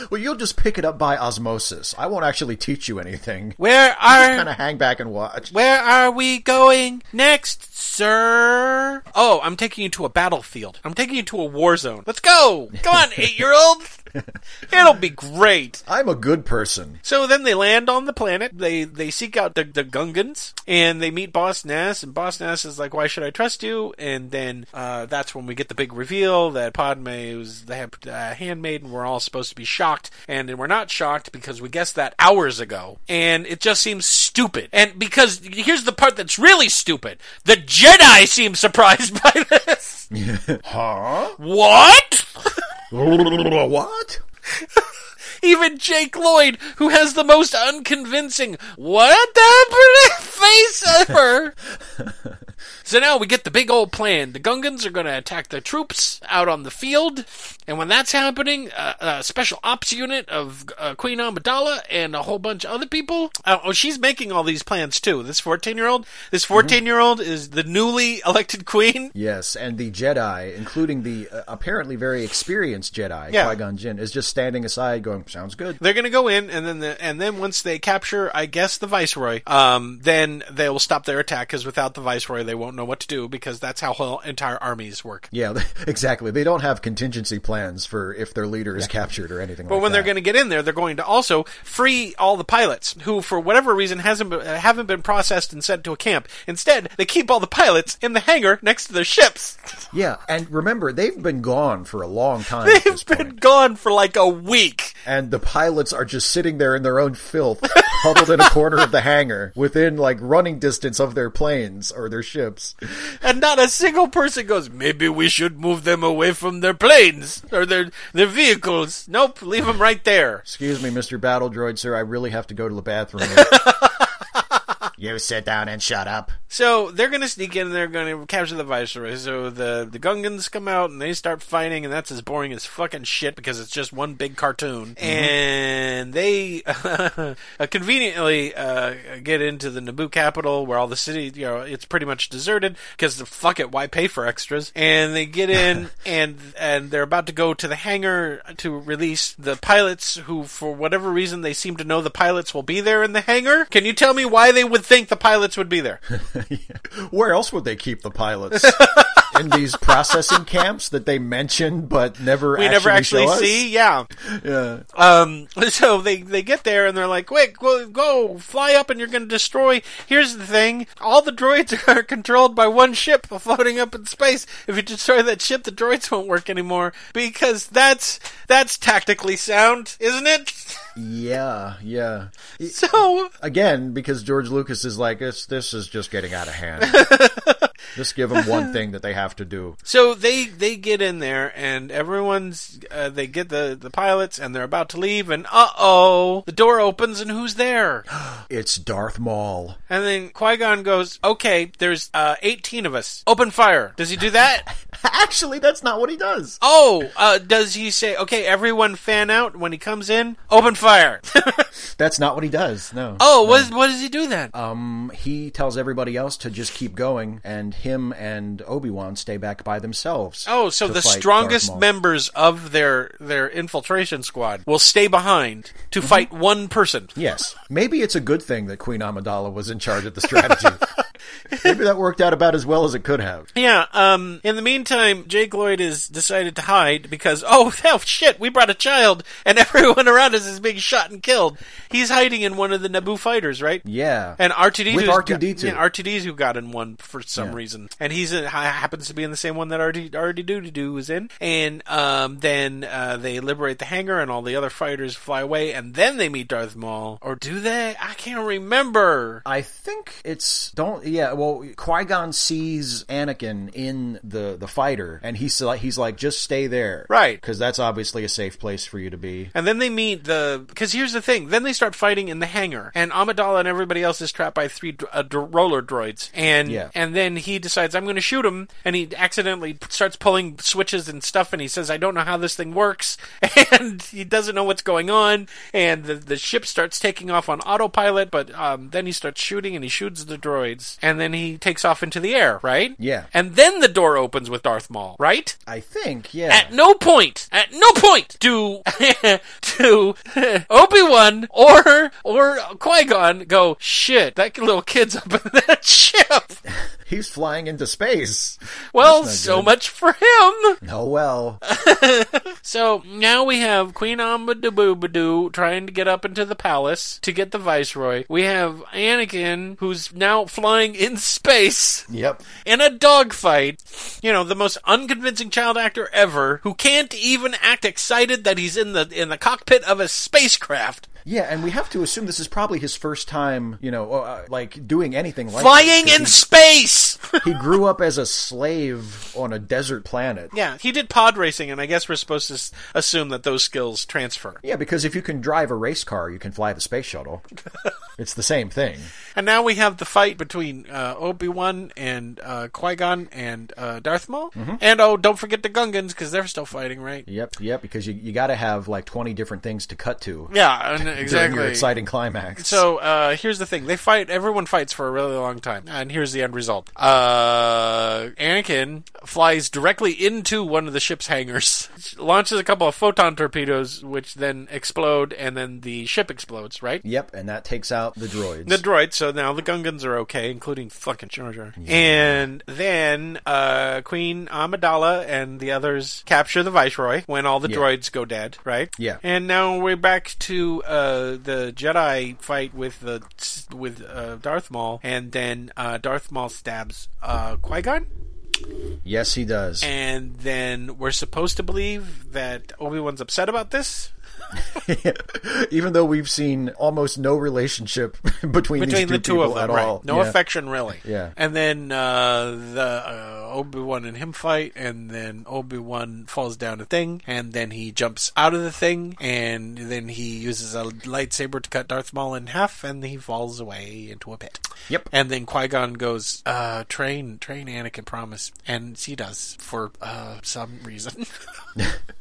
Well, you'll just pick it up by osmosis. I won't actually teach you anything. Where are kind of hang back and watch. Where are we going next, sir? Oh, I'm taking you to a battlefield. I'm taking you to a war zone. Let's go. [laughs] Come on, eight year old. [laughs] It'll be great. I'm a good person. So then they land on the planet. They they seek out the, the Gungans and they meet Boss Nass. And Boss Nass is like, "Why should I trust you?" And then uh, that's when we get the big reveal that Padme was the uh, handmaid, and we're all supposed to be shocked. And we're not shocked because we guessed that hours ago. And it just seems stupid. And because here's the part that's really stupid: the Jedi seem surprised [laughs] by this. [laughs] Huh? what? what? what? [laughs] Even Jake Lloyd, who has the most unconvincing "What happened?" face ever. [laughs] so now we get the big old plan. The Gungans are going to attack the troops out on the field, and when that's happening, uh, a special ops unit of uh, Queen Amidala and a whole bunch of other people. Uh, oh, she's making all these plans too. This fourteen-year-old. This fourteen-year-old is the newly elected queen. Yes, and the Jedi, including the uh, apparently very experienced Jedi, Yeah. Qui Gon Jinn, is just standing aside, going, "Sounds good." They're going to go in, and then the, and then once they capture, I guess the viceroy, um, then they will stop their attack because without the viceroy, they won't know what to do because that's how whole entire armies work. Yeah, [laughs] exactly. They don't have contingency plans for if their leader is captured or anything But like when that. they're going to get in there, they're going to also free all the pilots who, for whatever reason, hasn't been, haven't been processed and sent to a camp. Instead, they keep all the pilots in the hangar next to their ships. [laughs] Yeah, and remember, they've been gone for a long time They've been gone for like a week. And the pilots are just sitting there in their own filth, [laughs] huddled in a corner of the hangar, within like running distance of their planes or their ships. and not a single person goes, maybe we should move them away from their planes or their their vehicles. Nope, leave them right there. Excuse me, Mr. Battle Droid, sir, I really have to go to the bathroom. [laughs] you sit down and shut up. So they're going to sneak in and they're going to capture the viceroy. So the the Gungans come out and they start fighting, and that's as boring as fucking shit because it's just one big cartoon. And they [laughs] uh, conveniently uh, get into the Naboo capital where all the city, you know, it's pretty much deserted because the fuck it, why pay for extras? And they get in [laughs] and and they're about to go to the hangar to release the pilots who, for whatever reason, they seem to know the pilots will be there in the hangar. Can you tell me why they would think the pilots would be there? [laughs] Where else would they keep the pilots? [laughs] in these processing camps that they mention but never we actually never actually see. Yeah. Yeah. Um. [laughs] So they they get there and they're like, "Quick, go, go fly up, and you're going to destroy." Here's the thing: all the droids [laughs] are controlled by one ship floating up in space. If you destroy that ship, the droids won't work anymore because that's that's tactically sound, isn't it? [laughs] Yeah, yeah. So Again, because George Lucas is like, this, this is just getting out of hand. Just give them one [laughs] thing that they have to do. So they they get in there and everyone's uh, they get the the pilots and they're about to leave and uh oh the door opens and who's there? [gasps] It's Darth Maul. And then Qui Gon goes, "Okay, there's uh, 18 of us. Open fire." Does he do that? [laughs] Actually, that's not what he does. oh, uh, does he say, "Okay, everyone fan out when he comes in. Open fire." [laughs] That's not what he does. No. oh, what, is, what does he do then? Um, he tells everybody else to just keep going, and him and Obi Wan stay back by themselves. Oh, so the strongest members of their their infiltration squad will stay behind to mm-hmm. fight one person. Yes, maybe it's a good thing that Queen Amidala was in charge of the strategy. [laughs] maybe that worked out about as well as it could have. Yeah, um, in the meantime, Jake Lloyd has decided to hide because, oh, [laughs] oh, shit, we brought a child and [laughs] everyone around us is being shot and killed. He's hiding in one of the Naboo fighters, right? Yeah. And R2D2 With R2D2. yeah, R2D2 who got in one for some Yeah. reason, and he's in, happens to be in the same one that R2 R2D2 is in. And um, then uh, they liberate the hangar, and all the other fighters fly away, and then they meet Darth Maul, or do they? I can't remember. I think it's don't yeah well, Qui Gon sees Anakin in the the fighter, and he's like, he's like, just stay there, Right. Because that's obviously a safe place for you to be. And then they meet the because here's the thing. Then they start fighting in the hangar, and Amidala and everybody else is trapped by three uh, roller droids. And Yeah. and then he decides I'm going to shoot him, and he accidentally starts pulling switches and stuff, and he says I don't know how this thing works, [laughs] and he doesn't know what's going on, and the the ship starts taking off on autopilot, but um, then he starts shooting, and he shoots the droids, and then he takes off into the air, right? Yeah. And then the door opens with Darth Maul, right? I think, yeah. At no point, at no point do [laughs] do [laughs] Obi Wan or or Qui Gon go shit. That little kid's up in that [laughs] ship. He's flying into space. [laughs] Well, so good. much for him. Oh well. [laughs] So now we have Queen Amidaboo trying to get up into the palace to get the Viceroy. We have Anakin, who's now flying in space. yep. in a dogfight, you know, the most unconvincing child actor ever, who can't even act excited that he's in the in the cockpit of a spacecraft, Yeah, and we have to assume this is probably his first time, you know, uh, like doing anything like flying this, in 'cause space. He, [laughs] he grew up as a slave on a desert planet. yeah, he did pod racing, and I guess we're supposed to assume that those skills transfer. Yeah, because if you can drive a race car, you can fly the space shuttle. [laughs] it's the same thing. And now we have the fight between uh, Obi Wan and uh, Qui Gon and uh, Darth Maul, and oh, don't forget the Gungans because they're still fighting, right? Yep, yep, because you, you got to have like 20 different things to cut to Yeah, and during exactly. your exciting climax. So uh, here's the thing: they fight. Everyone fights for a really long time, and here's the end result. Uh, Anakin flies directly into one of the ship's hangars, [laughs] launches a couple of photon torpedoes, which then explode, and then the ship explodes. Right. Yep, and that takes out the droids. The droids. so now the Gungans are okay, including fucking Jar Jar. And then uh, Queen Amidala and the others capture the Viceroy when all the Yeah. droids go dead, right? Yeah. And now we're back to uh, the Jedi fight with the with uh, Darth Maul, and then uh, Darth Maul stabs uh, Qui Gon, yes, he does. and then we're supposed to believe that Obi Wan's upset about this. [laughs] Even though we've seen almost no relationship between, [laughs] between these the two two of them, at right? all. No Yeah. affection, really. Yeah. And then uh, the uh, Obi Wan and him fight, and then Obi Wan falls down a thing, and then he jumps out of the thing, and then he uses a lightsaber to cut Darth Maul in half, and he falls away into a pit. Yep. And then Qui Gon goes, uh, "Train, train, Anakin, promise," and he does for uh, some reason. [laughs]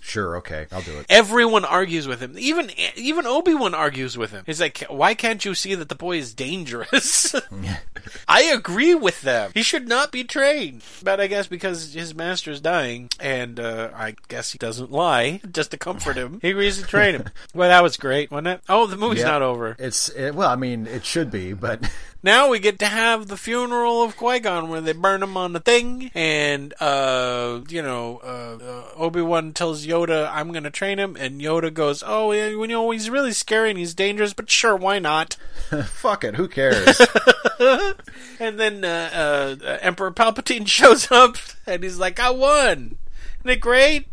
Sure, okay, I'll do it. Everyone argues with him. Even even Obi Wan argues with him. He's like, "Why can't you see that the boy is dangerous?" [laughs] I agree with them. He should not be trained. But I guess because his master's dying, and uh, I guess he doesn't lie just to comfort him, he agrees to train him. [laughs] Well, that was great, wasn't it? Oh, the movie's Yeah. not over. It's it, well, I mean, it should be, but [laughs] Now we get to have the funeral of Qui Gon, where they burn him on the thing, and uh, you know, uh, uh, Obi Wan tells Yoda, "I'm going to train him," and Yoda goes, "Oh, yeah, you know, he's really scary and he's dangerous, but sure, why not?" [laughs] fuck it, who cares? [laughs] And then uh, uh, Emperor Palpatine [laughs] shows up, and he's like, "I won." Isn't it great?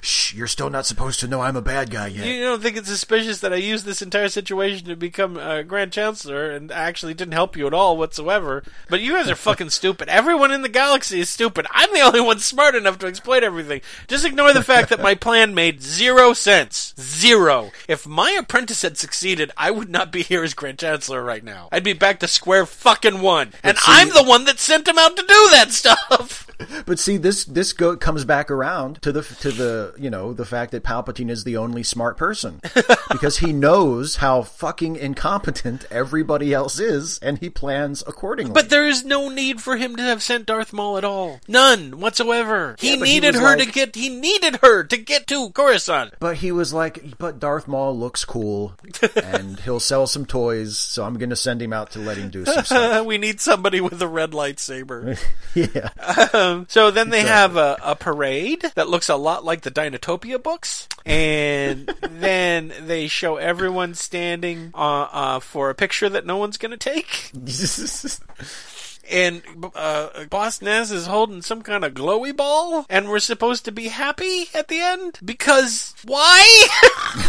Shh, you're still not supposed to know I'm a bad guy yet. You don't think it's suspicious that I used this entire situation to become uh, Grand Chancellor and actually didn't help you at all whatsoever? But you guys are fucking stupid. Everyone in the galaxy is stupid. I'm the only one smart enough to explain everything. Just ignore the fact that my plan made zero sense. Zero. If my apprentice had succeeded, I would not be here as Grand Chancellor right now. I'd be back to square fucking one. And see- I'm the one that sent him out to do that stuff. [laughs] But see, this this go, comes back around to the to the you know the fact that Palpatine is the only smart person [laughs] because he knows how fucking incompetent everybody else is, and he plans accordingly. But there is no need for him to have sent Darth Maul at all. None whatsoever. He Yeah, he needed was her to get. He needed her to get to Coruscant. But he was like, but Darth Maul looks cool, [laughs] and he'll sell some toys, so I'm going to send him out to let him do some stuff. we need somebody with a red lightsaber. yeah. Um, so then they have a, a parade that looks a lot like the Dinotopia books, and [laughs] then they show everyone standing uh, uh, for a picture that no one's going to take. [laughs] And uh, Boss Nass is holding some kind of glowy ball, and we're supposed to be happy at the end because why?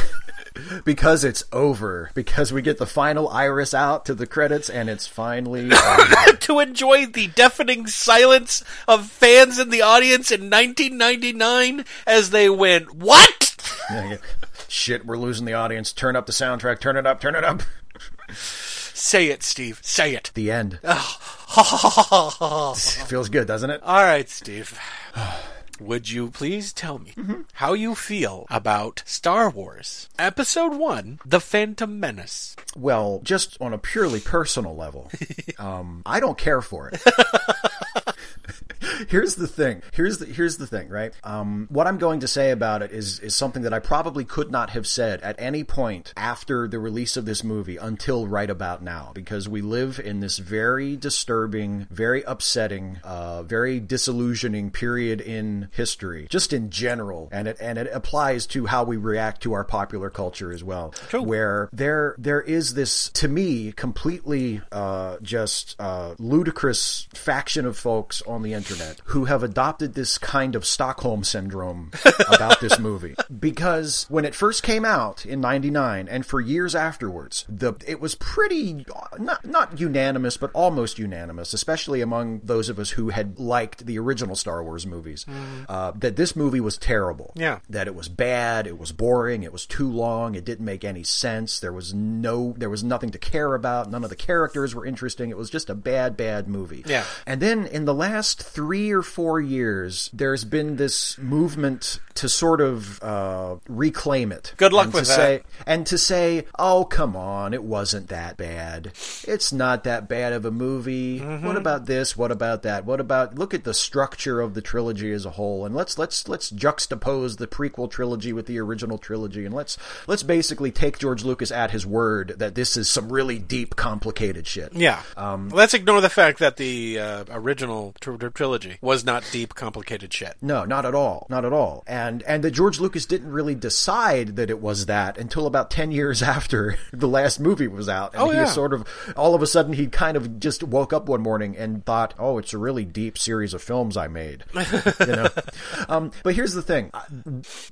[laughs] because it's over. Because we get the final iris out to the credits, and it's finally. [laughs] to enjoy the deafening silence of fans in the audience in 1999 as they went, What? [laughs] Shit, we're losing the audience. Turn up the soundtrack. Turn it up. Turn it up. Say it, Steve. Say it. The end. [laughs] [laughs] Feels good, doesn't it? All right, Steve. [sighs] [sighs] Would you please tell me how you feel about Star Wars Episode 1 The Phantom Menace? Well, just on a purely personal level, [laughs] um, I don't care for it. [laughs] here's the thing. Here's the here's the thing, right? Um, what I'm going to say about it is is something that I probably could not have said at any point after the release of this movie until right about now, because we live in this very disturbing, very upsetting, uh, very disillusioning period in history, just in general, and it and it applies to how we react to our popular culture as well, where there there is this to me completely uh, just uh, ludicrous faction of folks on the internet who have adopted this kind of Stockholm syndrome [laughs] about this movie. Because when it first came out in 99 and for years afterwards the it was pretty not not unanimous but almost unanimous especially among those of us who had liked the original Star Wars movies uh, that this movie was terrible Yeah. that it was bad, it was boring, it was too long, it didn't make any sense. There was no there was nothing to care about, none of the characters were interesting. It was just a bad bad movie. Yeah. And then in the last 3 or 4 years, there's been this movement to sort of uh, reclaim it. Good luck with to that. Say, and to say, "Oh, come on, it wasn't that bad. It's not that bad of a movie. Mm-hmm. What about this? What about that? What about look at the structure of the trilogy as a whole and let's let's let's juxtapose the prequel trilogy with the original trilogy and let's let's basically take George Lucas at his word that this is some really deep complicated shit." Yeah. Let's ignore the fact that the uh, original tr- tr- trilogy was not deep, complicated shit. No, not at all. Not at all. And and that George Lucas didn't really decide that it was that until about 10 years [laughs] after the last movie was out. And Oh, he yeah. was sort of all of a sudden he kind of just woke up one morning and thought, "Oh, it's a really deep series of films I made." [laughs] you know. [laughs] Um, but here's the thing.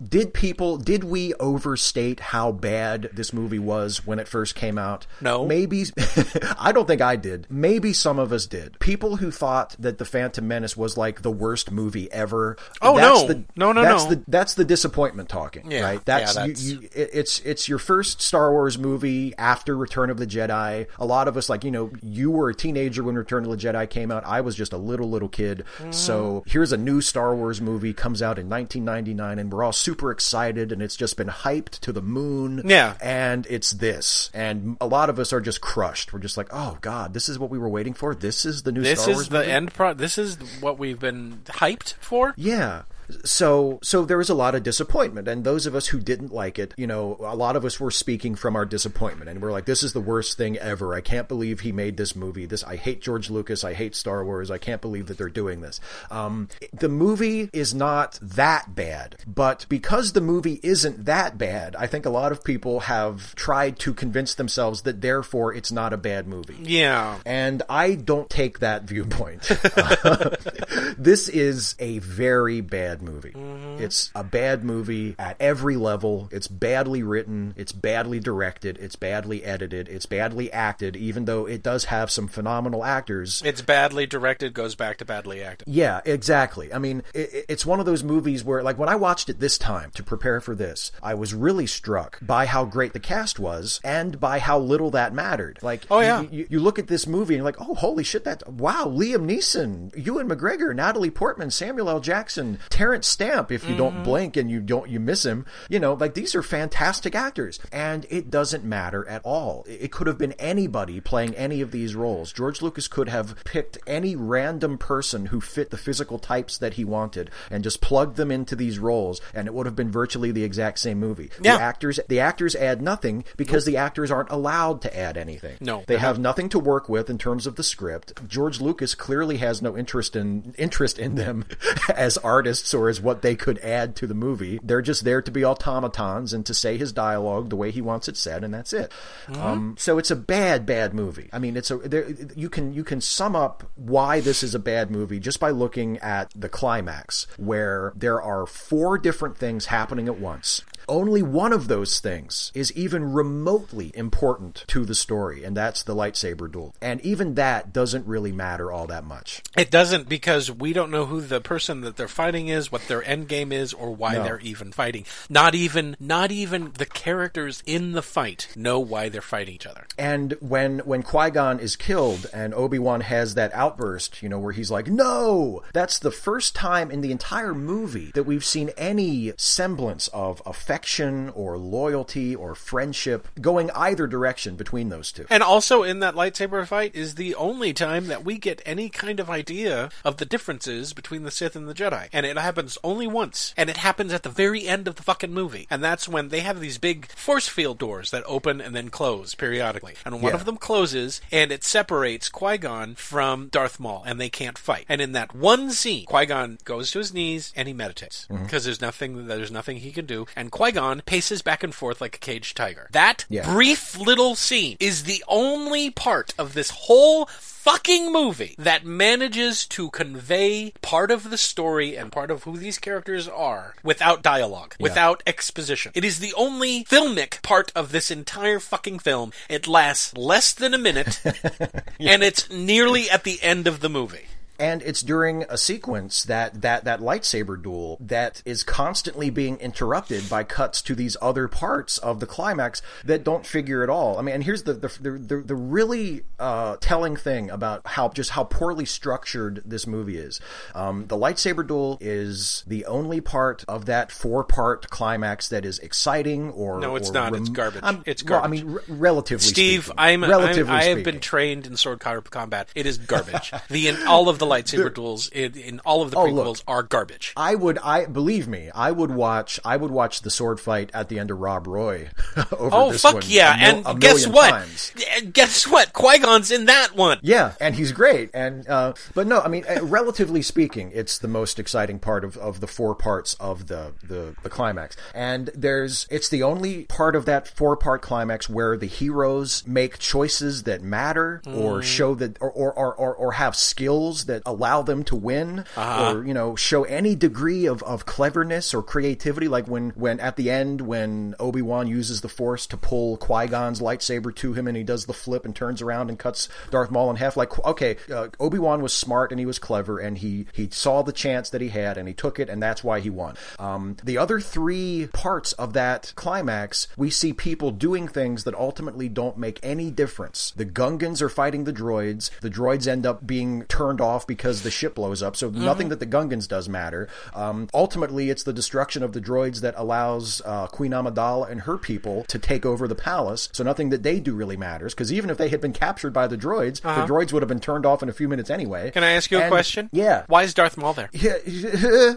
Did people did we overstate how bad this movie was when it first came out? No. Maybe [laughs] I don't think I did. Maybe some of us did. People who thought that The Phantom Menace was like the worst movie ever. Oh, that's no. the, No, no, that's no. The, that's the disappointment talking, Yeah, right? That's, yeah, you- that's- You, it- it's it's your first Star Wars movie after Return of the Jedi. A lot of us, like you know, you were a teenager when Return of the Jedi came out. I was just a little little kid. Mm-hmm. So here's a new Star Wars movie comes out in 1999, and we're all super excited, and it's just been hyped to the moon. Yeah. and it's this, and a lot of us are just crushed. We're just like, oh god, this is what we were waiting for. This is the new This Star is the movie? end pro. This is what we've been hyped for. Yeah. So so there was a lot of disappointment and those of us who didn't like it, you know, a lot of us were speaking from our disappointment and we're like this is the worst thing ever. I can't believe he made this movie. This I hate George Lucas. I hate Star Wars. I can't believe that they're doing this. Um the movie is not that bad, but because the movie isn't that bad, I think a lot of people have tried to convince themselves that therefore it's not a bad movie. Yeah. And I don't take that viewpoint. [laughs] this is a very bad movie. Mm-hmm. It's a bad movie at every level. It's badly written. It's badly directed. It's badly edited. It's badly acted, even though it does have some phenomenal actors. It's badly directed. Goes back to badly acted. Yeah, exactly. I mean, it, it's one of those movies where, like, when I watched it this time to prepare for this, I was really struck by how great the cast was and by how little that mattered. Like, Oh, yeah. you, you, you look at this movie and you're like, oh, holy shit, that wow, Liam Neeson, Ewan McGregor, Natalie Portman, Samuel L. Jackson, Stamp. If you Mm-hmm. don't blink and you don't you miss him, you know, like these are fantastic actors, and it doesn't matter at all. It could have been anybody playing any of these roles. George Lucas could have picked any random person who fit the physical types that he wanted and just plugged them into these roles, and it would have been virtually the exact same movie. Yeah. The actors the actors add nothing because the actors aren't allowed to add anything. No. They have nothing to work with in terms of the script. George Lucas clearly has no interest in interest in them [laughs] as artists or as what they could add to the movie. They're just there to be automatons and to say his dialogue the way he wants it said, and that's it. Um, so it's a bad, bad movie. I mean, it's a there, you can you can sum up why this is a bad movie just by looking at the climax, where there are four different things happening at once. Only one of those things is even remotely important to the story, and that's the lightsaber duel. And even that doesn't really matter all that much. It doesn't because we don't know who the person that they're fighting is, what their end game is, or why No. they're even fighting. Not even not even the characters in the fight know why they're fighting each other. And when when Qui Gon is killed and Obi Wan has that outburst, you know, where he's like, "No!" That's the first time in the entire movie that we've seen any semblance of affection or loyalty or friendship going either direction between those two. And also in that lightsaber fight is the only time that we get any kind of idea of the differences between the Sith and the Jedi. And it happens only once. And it happens at the very end of the fucking movie. And that's when they have these big force field doors that open and then close periodically. And one Yeah. of them closes and it separates Qui-Gon from Darth Maul and they can't fight. And in that one scene, Qui-Gon goes to his knees and he meditates Mm-hmm. because there's nothing there's nothing he can do and Qui-Gon paces back and forth like a caged tiger. That Yeah. brief little scene is the only part of this whole fucking movie that manages to convey part of the story and part of who these characters are without dialogue, without exposition. It is the only filmic part of this entire fucking film. It lasts less than a minute, [laughs] and it's nearly at the end of the movie. And it's during a sequence that, that that lightsaber duel that is constantly being interrupted by cuts to these other parts of the climax that don't figure at all. I mean, and here's the the the, the, the really uh, telling thing about how just how poorly structured this movie is. Um, the lightsaber duel is the only part of that four part climax that is exciting or No, it's or not. It's garbage. I'm- It's well, I mean, relatively Steve, speaking. I'm, I'm I have been trained in sword combat. It is garbage. [laughs] the in all of the lightsaber duels in, in all of the Oh, prequels look. are garbage. I would, I believe me, I would watch, I would watch the sword fight at the end of Rob Roy [laughs] over Oh this fuck one yeah! mil- and guess what? times. Guess what? Qui Gon's in that one. Yeah, and he's great. And uh, but no, I mean, uh, relatively speaking, it's the most exciting part of, of the four parts of the, the the climax. And there's it's the only part of that four part climax where the heroes make choices that matter or show that or, or, or or have skills that allow them to win or you know show any degree of, of cleverness or creativity. Like when when at the end when Obi Wan uses the Force to pull Qui Gon's lightsaber to him and he does the flip and turns around and cuts Darth Maul in half. Like okay, uh, Obi Wan was smart and he was clever and he he saw the chance that he had and he took it and that's why he won. Um, the other three parts of that climax, we see people doing things that ultimately don't make any difference. The Gungans are fighting the droids. The droids end up being turned off because the ship blows up. So nothing that the Gungans does matter. Um, ultimately, it's the destruction of the droids that allows uh, Queen Amidala and her people to take over the palace. So nothing that they do really matters. Because even if they had been captured by the droids, the droids would have been turned off in a few minutes anyway. Can I ask you a question? Yeah. Why is Darth Maul there? Yeah. [laughs]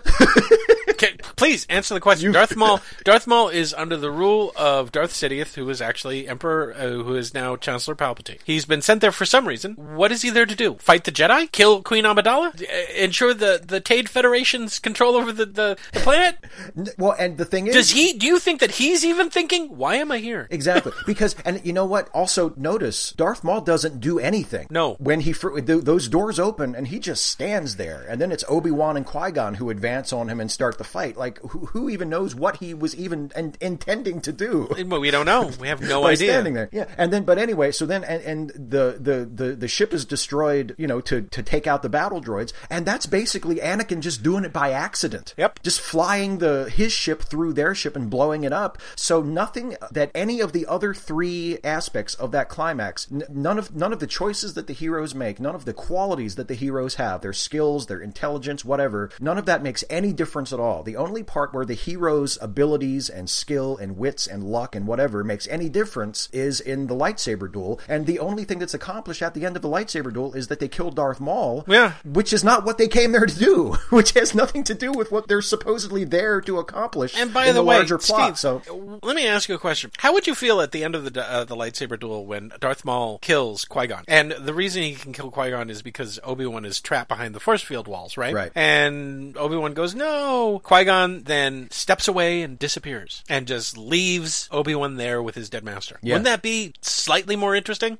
Okay, please answer the question. Darth Maul. Darth Maul is under the rule of Darth Sidious, who is actually Emperor, uh, who is now Chancellor Palpatine. He's been sent there for some reason. What is he there to do? Fight the Jedi? Kill Queen Amidala? Uh, ensure the the Trade Federation's control over the, the, the planet? well, and the thing is, Does he? Do you think that he's even thinking, "Why am I here"? Exactly, [laughs] because and you know what? Also notice Darth Maul doesn't do anything. No. when he fr- th- those doors open and he just stands there, and then it's Obi Wan and Qui Gon who advance on him and start the fight. Like who, who even knows what he was even in- intending to do? Well, we don't know. We have no [laughs] by idea. standing there. Yeah, and then but anyway, so then and, and the, the the the ship is destroyed, you know, to to take out the battle droids, and that's basically Anakin just doing it by accident. Yep. just flying the his ship through their ship and blowing it up. So nothing that any of the other three aspects of that climax, n- none of none of the choices that the heroes make, none of the qualities that the heroes have, their skills, their intelligence, whatever, none of that makes any difference at all. The only part where the heroes' abilities and skill and wits and luck and whatever makes any difference is in the lightsaber duel. And the only thing that's accomplished at the end of the lightsaber duel is that they killed Darth Maul. Yeah. Which is not what they came there to do. [laughs] Which has nothing to do with what they're supposedly there to accomplish. And by in the, the, way, larger plot. Steve, so let me ask you a question. How would you feel at the end of the uh, the lightsaber duel when Darth Maul kills Qui Gon? And the reason he can kill Qui Gon is because Obi Wan is trapped behind the force field walls, right? Right. And Obi Wan goes, "No, Qui Gon then steps away and disappears and just leaves Obi Wan there with his dead master. Yeah. Wouldn't that be slightly more interesting?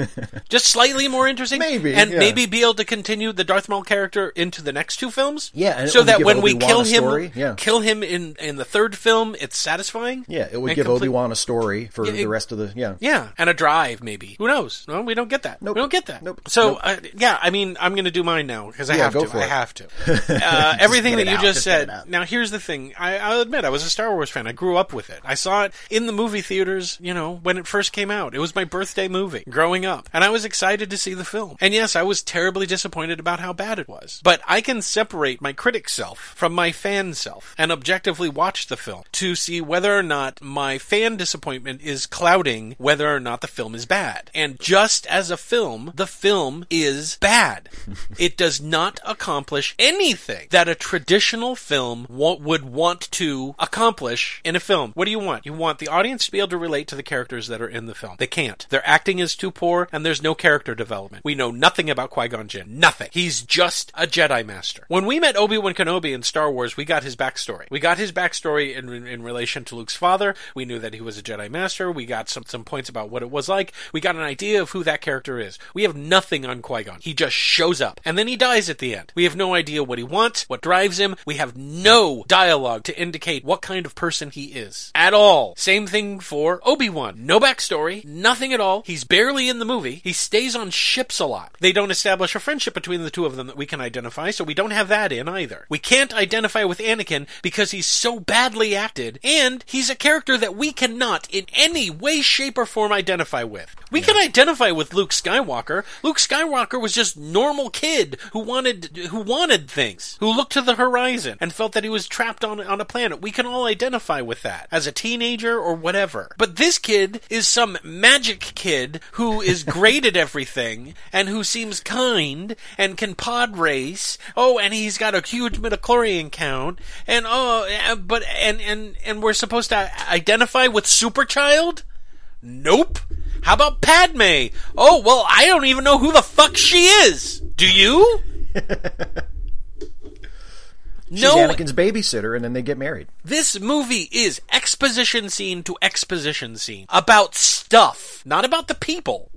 [laughs] just slightly more interesting? Maybe, And yeah. maybe be able to continue the Darth Maul character into the next two films? Yeah, and so that when we Obi-Wan kill him, yeah. kill him in, in the third film, it's satisfying? Yeah, it would give complete- Obi Wan a story for Yeah, the rest of the yeah. Yeah, and a drive maybe. Who knows? No, we don't get that. Nope. We don't get that. Nope. So Nope. uh, yeah, I mean, I'm going to do mine now because I Yeah, have to. I have to. [laughs] Uh, everything that you out. just Just said. Now here's the thing. I, I'll admit I was a Star Wars fan. I grew up with it. I saw it in the movie theaters. You know when it first came out. It was my birthday movie growing up, and I was excited to see the film. And yes, I was terribly disappointed about how bad it was. But I can separate my critic self from my fan self and objectively watch the film to see whether or not my fan disappointment is clouding whether or not the film is bad. And just as a film, the film is bad. [laughs] it does not accomplish anything that a traditional film wa- would want to accomplish in a film. What do you want? You want the audience to be able to relate to the characters that are in the film. They can't. Their acting is too poor and there's no character development. We know nothing about Qui-Gon Jinn. Nothing. He's just a Jedi Master. When we met Obi-Wan Kenobi in Star Wars, we got his backstory. We got his backstory in, in relation to Luke's father. We knew that he was a Jedi Master. We got some, some points about what it was like. We got an idea of who that character is. We have nothing on Qui-Gon. He just shows up. And then he dies at the end. We have no idea what he wants, what drives him. We have no dialogue to indicate what kind of person he is. At all. Same thing for Obi-Wan. No backstory. Nothing at all. He's barely in the movie. He stays on ships a lot. They don't establish a friendship between the two of them that we can identify, so we don't have that in either. We can't identify with Anakin because he's so badly acted, and he's a character that we cannot in any way, shape, or form identify with. We can identify with Luke Skywalker. Luke Skywalker was just normal kid who wanted who wanted things, who looked to the horizon and felt that he was trapped on on a planet. We can all identify with that as a teenager or whatever. But this kid is some magic kid who is great at everything and who seems kind and can pod race. Oh, and he's got a huge midichlorian count. And oh, but and and and we're supposed to identify with Superchild? Nope. How about Padme? Oh, well, I don't even know who the fuck she is. Do you? [laughs] She's no, Anakin's babysitter, and then they get married. this movie is exposition scene to exposition scene about stuff, not about the people.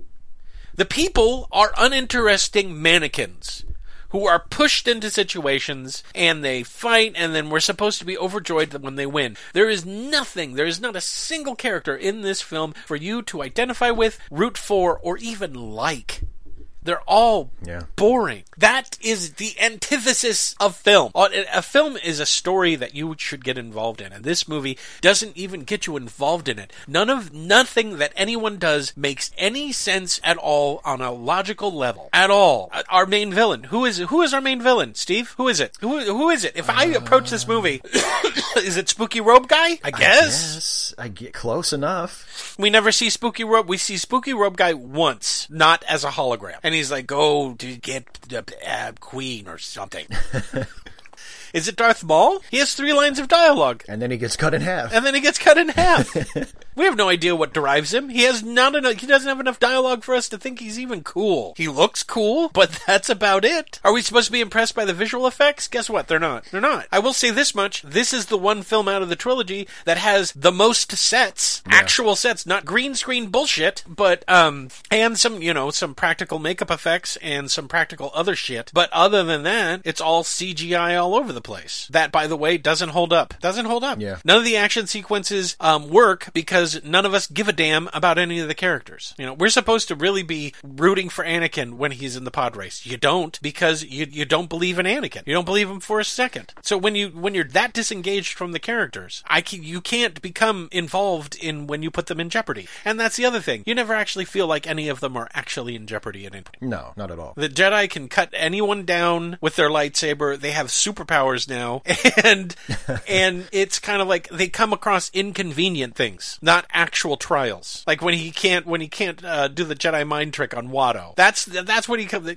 The people are uninteresting mannequins who are pushed into situations and they fight and then we're supposed to be overjoyed when they win. There is nothing, there is not a single character in this film for you to identify with, root for, or even like. They're all Yeah. boring. That is the antithesis of film. Uh, A film is a story that you should get involved in, and this movie doesn't even get you involved in it. None of nothing that anyone does makes any sense at all on a logical level at all. Uh, Our main villain, who is who is our main villain? Steve, who is it? Who who is it? If I approach this movie, [coughs] is it Spooky Robe Guy? I guess. Yes, I get close enough. We never see Spooky Robe. We see Spooky Robe Guy once, not as a hologram. And he's like, go to get the uh, queen or something. [laughs] Is it Darth Maul? He has three lines of dialogue. And then he gets cut in half. And then he gets cut in half. [laughs] we have no idea what derives him. He has not enough. He doesn't have enough dialogue for us to think he's even cool. He looks cool, but [laughs] that's about it. Are we supposed to be impressed by the visual effects? Guess what? They're not. They're not. I will say this much: this is the one film out of the trilogy that has the most sets, actual sets, not green screen bullshit, but um, and some you know some practical makeup effects and some practical other shit. But other than that, it's all CGI all over the place. That, by the way, doesn't hold up. Doesn't hold up. Yeah. None of the action sequences um, work because none of us give a damn about any of the characters. You know, we're supposed to really be rooting for Anakin when he's in the pod race. You don't because you you don't believe in Anakin. You don't believe him for a second. So when you when you're that disengaged from the characters, I can, you can't become involved in when you put them in jeopardy. And that's the other thing. You never actually feel like any of them are actually in jeopardy at any point. No, not at all. The Jedi can cut anyone down with their lightsaber. They have superpowers now, [laughs] and and it's kind of like they come across inconvenient things, not actual trials. Like when he can't when he can't uh, do the Jedi mind trick on Watto. That's that's what he comes.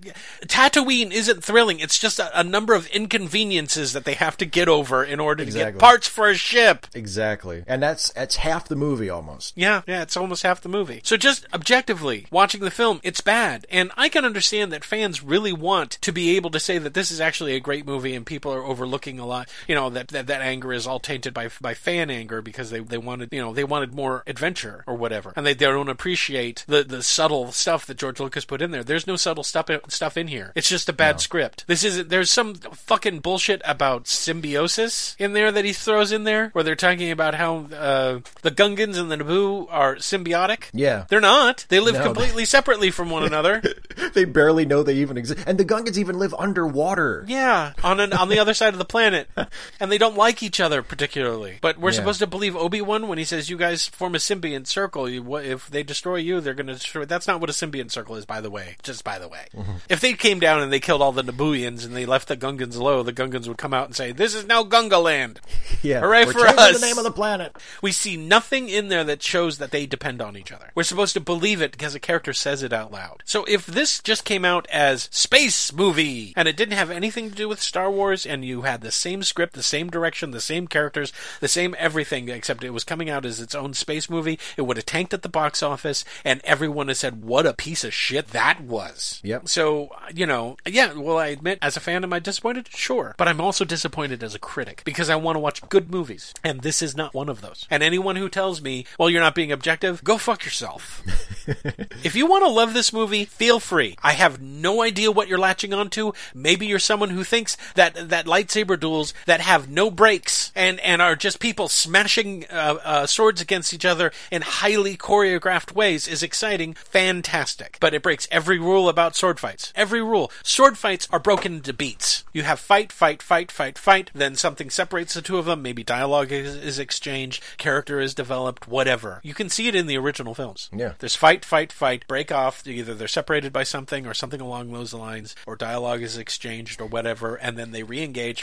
Tatooine isn't thrilling. It's just a, a number of inconveniences that they have to get over in order to get parts for a ship. Exactly. And that's that's half the movie almost. Yeah, yeah, it's almost half the movie. So just objectively watching the film, it's bad. And I can understand that fans really want to be able to say that this is actually a great movie and people are overlooking a lot. You know that that, that anger is all tainted by by fan anger because they, they wanted you know they wanted more adventure or whatever, and they, they don't appreciate the the subtle stuff that George Lucas put in there. There's no subtle stuff stuff in here. It's just a bad script. This is there's some fucking bullshit about symbiosis in there that he throws in there where they're talking about how uh, the Gungans and the Naboo are symbiotic. Yeah. they're not. They live No, completely separately from one another. [laughs] they barely know they even exist, and the Gungans even live underwater. Yeah, on an, on the other side of the planet, [laughs] and they don't like each other particularly. But we're Yeah. supposed to believe Obi Wan when he says you guys form a symbiont circle. You, if they destroy you, they're going to destroy. That's not what a symbiont circle is, by the way. Just by the way, Mm-hmm. if they came down and they killed all the Nabooians and they left the Gungans low, the Gungans would come out and say, "This is now Gunga land." [laughs] Yeah, Hooray We're for us. the name of the planet. We see nothing in there that shows that they depend on each other. We're supposed to believe it because a character says it out loud. So if this just came out as space movie and it didn't have anything to do with Star Wars and you had the same script, the same direction, the same characters, the same everything except it was coming out as its own space movie, it would have tanked at the box office and everyone has said what a piece of shit that was. Yep. So, you know, yeah, well I admit as a fan am I disappointed? Sure. But I'm also disappointed as a critic because I want to watch good movies and this is not one of those. And anyone who tells me, "Well, you're not being objective," go fuck yourself. [laughs] if you want to love this movie, feel free. I have no idea what you're latching onto. Maybe you're someone who thinks that that lightsaber duels that have no breaks and and are just people smashing uh, uh, swords against each other in highly choreographed ways is exciting, fantastic. But it breaks every rule about sword fights. Every rule. Sword fights are broken into beats. You have fight, fight, fight, fight, fight. Then something separates the two of them. Maybe dialogue is, is exchanged, character is developed, whatever. You can see it in the original films. Yeah. There's fight, fight, fight, break off. Either they're separated by something or something along those lines, or dialogue is exchanged or whatever, and then they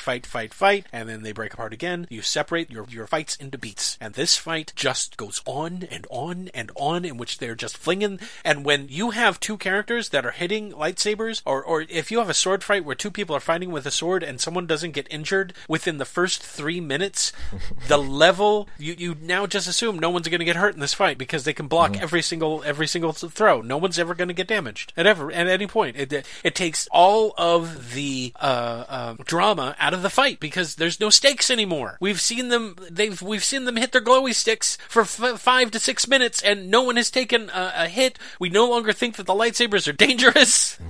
fight, fight, fight, and then they break apart again. You separate your, your fights into beats. And this fight just goes on and on and on, in which they're just flinging. And when you have two characters that are hitting lightsabers, or, or if you have a sword fight where two people are fighting with a sword and someone doesn't get injured within the first three minutes, [laughs] the level you, you now just assume no one's going to get hurt in this fight because they can block every single every single throw. No one's ever going to get damaged at ever at any point. It, it takes all of the uh, uh, drama out of the fight because there's no stakes anymore. We've seen them they've we've seen them hit their glowy sticks for f- five to six minutes and no one has taken a, a hit. We no longer think that the lightsabers are dangerous. [laughs]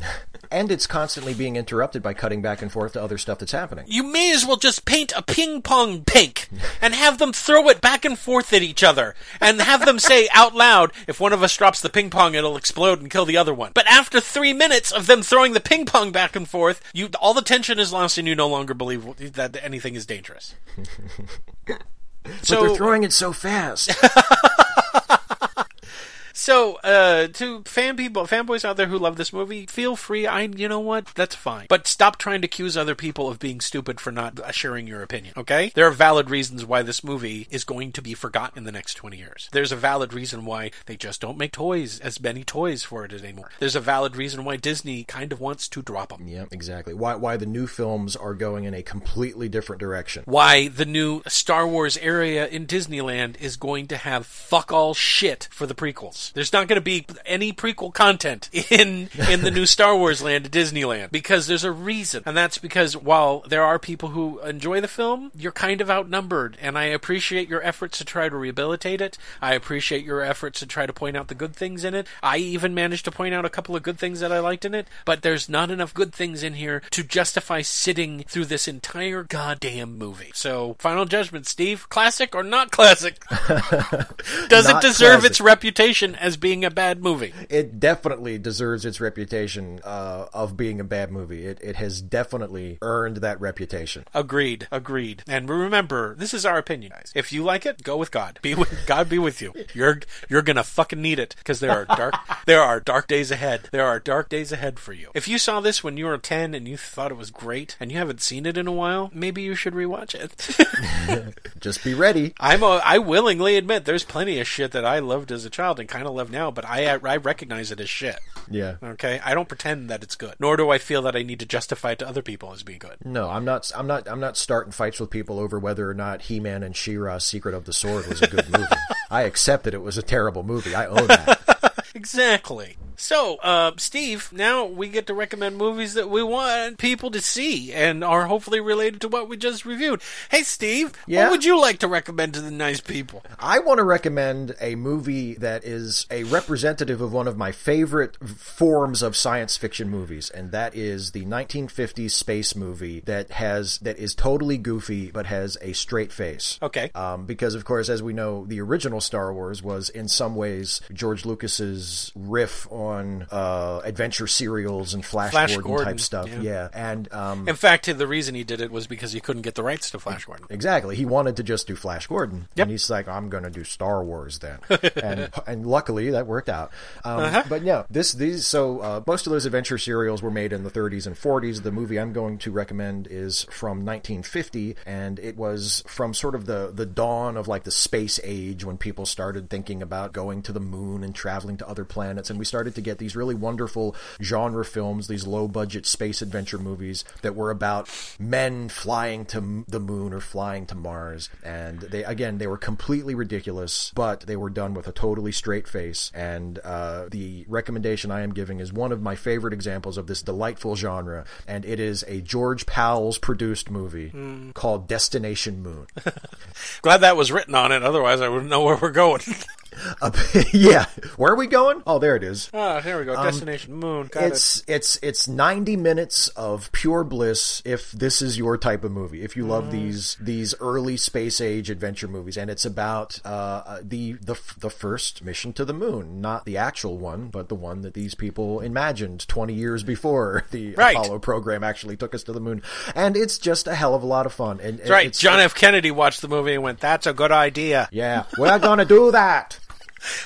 And it's constantly being interrupted by cutting back and forth to other stuff that's happening. You may as well just paint a ping pong pink and have them throw it back and forth at each other and have them say [laughs] out loud, if one of us drops the ping pong, it'll explode and kill the other one. But after three minutes of them throwing the ping pong back and forth, you all the tension is lost and you no longer believe that anything is dangerous. [laughs] But they're throwing it so fast. [laughs] So, uh, to fan people, fanboys out there who love this movie, feel free. I, you know what? That's fine. But stop trying to accuse other people of being stupid for not sharing your opinion, okay? There are valid reasons why this movie is going to be forgotten in the next 20 years. There's a valid reason why they just don't make toys, as many toys for it anymore. There's a valid reason why Disney kind of wants to drop them. yeah, exactly. Why why the new films are going in a completely different direction. Why the new Star Wars area in Disneyland is going to have fuck all shit for the prequels. There's not going to be any prequel content in in the [laughs] new Star Wars land at Disneyland because there's a reason, and that's because while there are people who enjoy the film, you're kind of outnumbered, and I appreciate your efforts to try to rehabilitate it. I appreciate your efforts to try to point out the good things in it. I even managed to point out a couple of good things that I liked in it, but there's not enough good things in here to justify sitting through this entire goddamn movie. So, final judgment, Steve, classic or not classic? [laughs] Does it deserve classic. its reputation as being a bad movie? It definitely deserves its reputation uh, of being a bad movie. It, it has definitely earned that reputation. Agreed, agreed. And remember, this is our opinion, guys. If you like it, go with God. Be with God. Be with you. You're you're gonna fucking need it because there are dark [laughs] there are dark days ahead. There are dark days ahead for you. If you saw this when you were ten and you thought it was great and you haven't seen it in a while, maybe you should rewatch it. [laughs] Just be ready. I'm a, I willingly admit there's plenty of shit that I loved as a child and kind of love now, but I I recognize it as shit. Yeah. Okay, I don't pretend that it's good, nor do I feel that I need to justify it to other people as being good. No, I'm not. I'm not. I'm not starting fights with people over whether or not He-Man and She-Ra: Secret of the Sword was a good movie. [laughs] I accept that it was a terrible movie. I own that. Exactly. So, uh, Steve, now we get to recommend movies that we want people to see and are hopefully related to what we just reviewed. Hey, Steve, Yeah? what would you like to recommend to the nice people? I want to recommend a movie that is a representative of one of my favorite forms of science fiction movies, and that is the 1950s space movie that has that is totally goofy but has a straight face. Okay. Um, because of course, as we know, the original Star Wars was in some ways George Lucas's riff on uh, adventure serials and Flash, Flash Gordon, Gordon, type stuff. yeah. Yeah, and um, In fact, the reason he did it was because he couldn't get the rights to Flash Gordon. Exactly. He wanted to just do Flash Gordon, Yep. and he's like, "I'm going to do Star Wars then," [laughs] and and luckily that worked out. Um, Uh-huh. But yeah, this these so uh, most of those adventure serials were made in the 30s and 40s. The movie I'm going to recommend is from 1950, and it was from sort of the the dawn of like the space age when people started thinking about going to the moon and traveling to other planets, and we started to get these really wonderful genre films, these low budget space adventure movies that were about men flying to the moon or flying to Mars. And they, again, they were completely ridiculous, but they were done with a totally straight face. And uh, the recommendation I am giving is one of my favorite examples of this delightful genre, and it is a George Pal's produced movie called Destination Moon. [laughs] Glad that was written on it, otherwise I wouldn't know where we're going. [laughs] Uh, [laughs] yeah, where are we going? Oh, there it is. ah, there we go. Destination Moon. Got it's it's it's 90 minutes of pure bliss if this is your type of movie if you love these these early space age adventure movies and it's about uh, the the the first mission to the moon not the actual one but the one that these people imagined 20 years before [laughs] the Right. Apollo program actually took us to the moon and it's just a hell of a lot of fun and That's right. John F. Kennedy watched the movie and went, "That's a good idea. yeah we're gonna do that [laughs]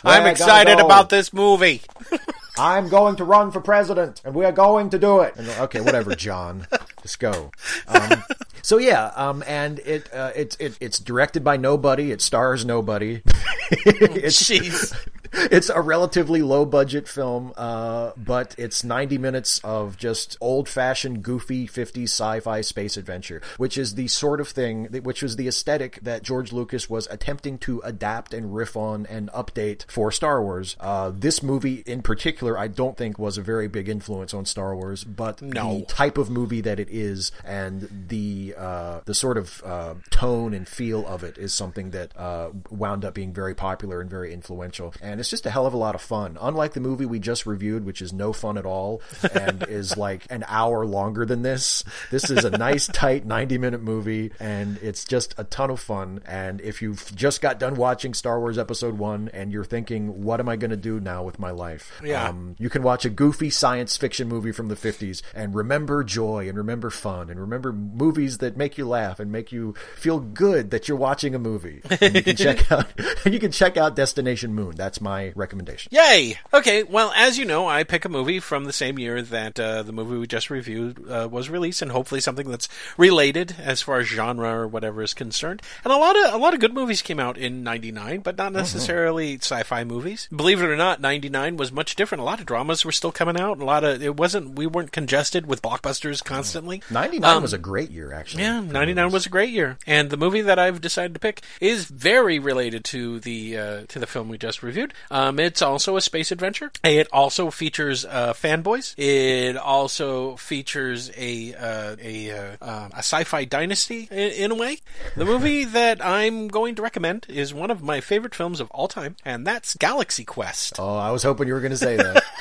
I'm excited go. about this movie." [laughs] I'm going to run for president, and we are going to do it. And, okay, whatever, John, [laughs] just go. Um, so yeah, um, and it, uh, it it it's directed by nobody. It stars nobody. [laughs] it's, Jeez. [laughs] it's a relatively low budget film, uh, but it's 90 minutes of just old fashioned, goofy 50s sci fi space adventure, which is the sort of thing, that, which was the aesthetic that George Lucas was attempting to adapt and riff on and update for Star Wars. Uh, this movie in particular, I don't think was a very big influence on Star Wars, but No. the type of movie that it is and the uh, the sort of uh, tone and feel of it is something that uh, wound up being very popular and very influential. And it's just a hell of a lot of fun. Unlike the movie we just reviewed, which is no fun at all and [laughs] is like an hour longer than this, this is a nice, [laughs] tight 90 minute movie and it's just a ton of fun. And if you've just got done watching Star Wars Episode 1 and you're thinking, what am I going to do now with my life? Yeah. Um, you can watch a goofy science fiction movie from the 50s and remember joy and remember fun and remember movies that make you laugh and make you feel good that you're watching a movie. And you can check [laughs] out you can check out Destination Moon. That's my recommendation. Yay! Okay, well, as you know, I pick a movie from the same year that uh, the movie we just reviewed uh, was released, and hopefully something that's related as far as genre or whatever is concerned. And a lot of a lot of good movies came out in '99, but not necessarily sci-fi movies. Believe it or not, '99 was much different. A lot of dramas were still coming out. A lot of it wasn't. We weren't congested with blockbusters constantly. 99 Um, was a great year actually. Yeah, 99 movies. was a great year. And the movie that I've decided to pick is very related to the uh, to the film we just reviewed. Um, it's also a space adventure. It also features uh, fanboys. It also features a uh, a uh, um, a sci-fi dynasty in, in a way. The movie [laughs] that I'm going to recommend is one of my favorite films of all time, and that's Galaxy Quest. Oh, I was hoping you were going to say that. [laughs]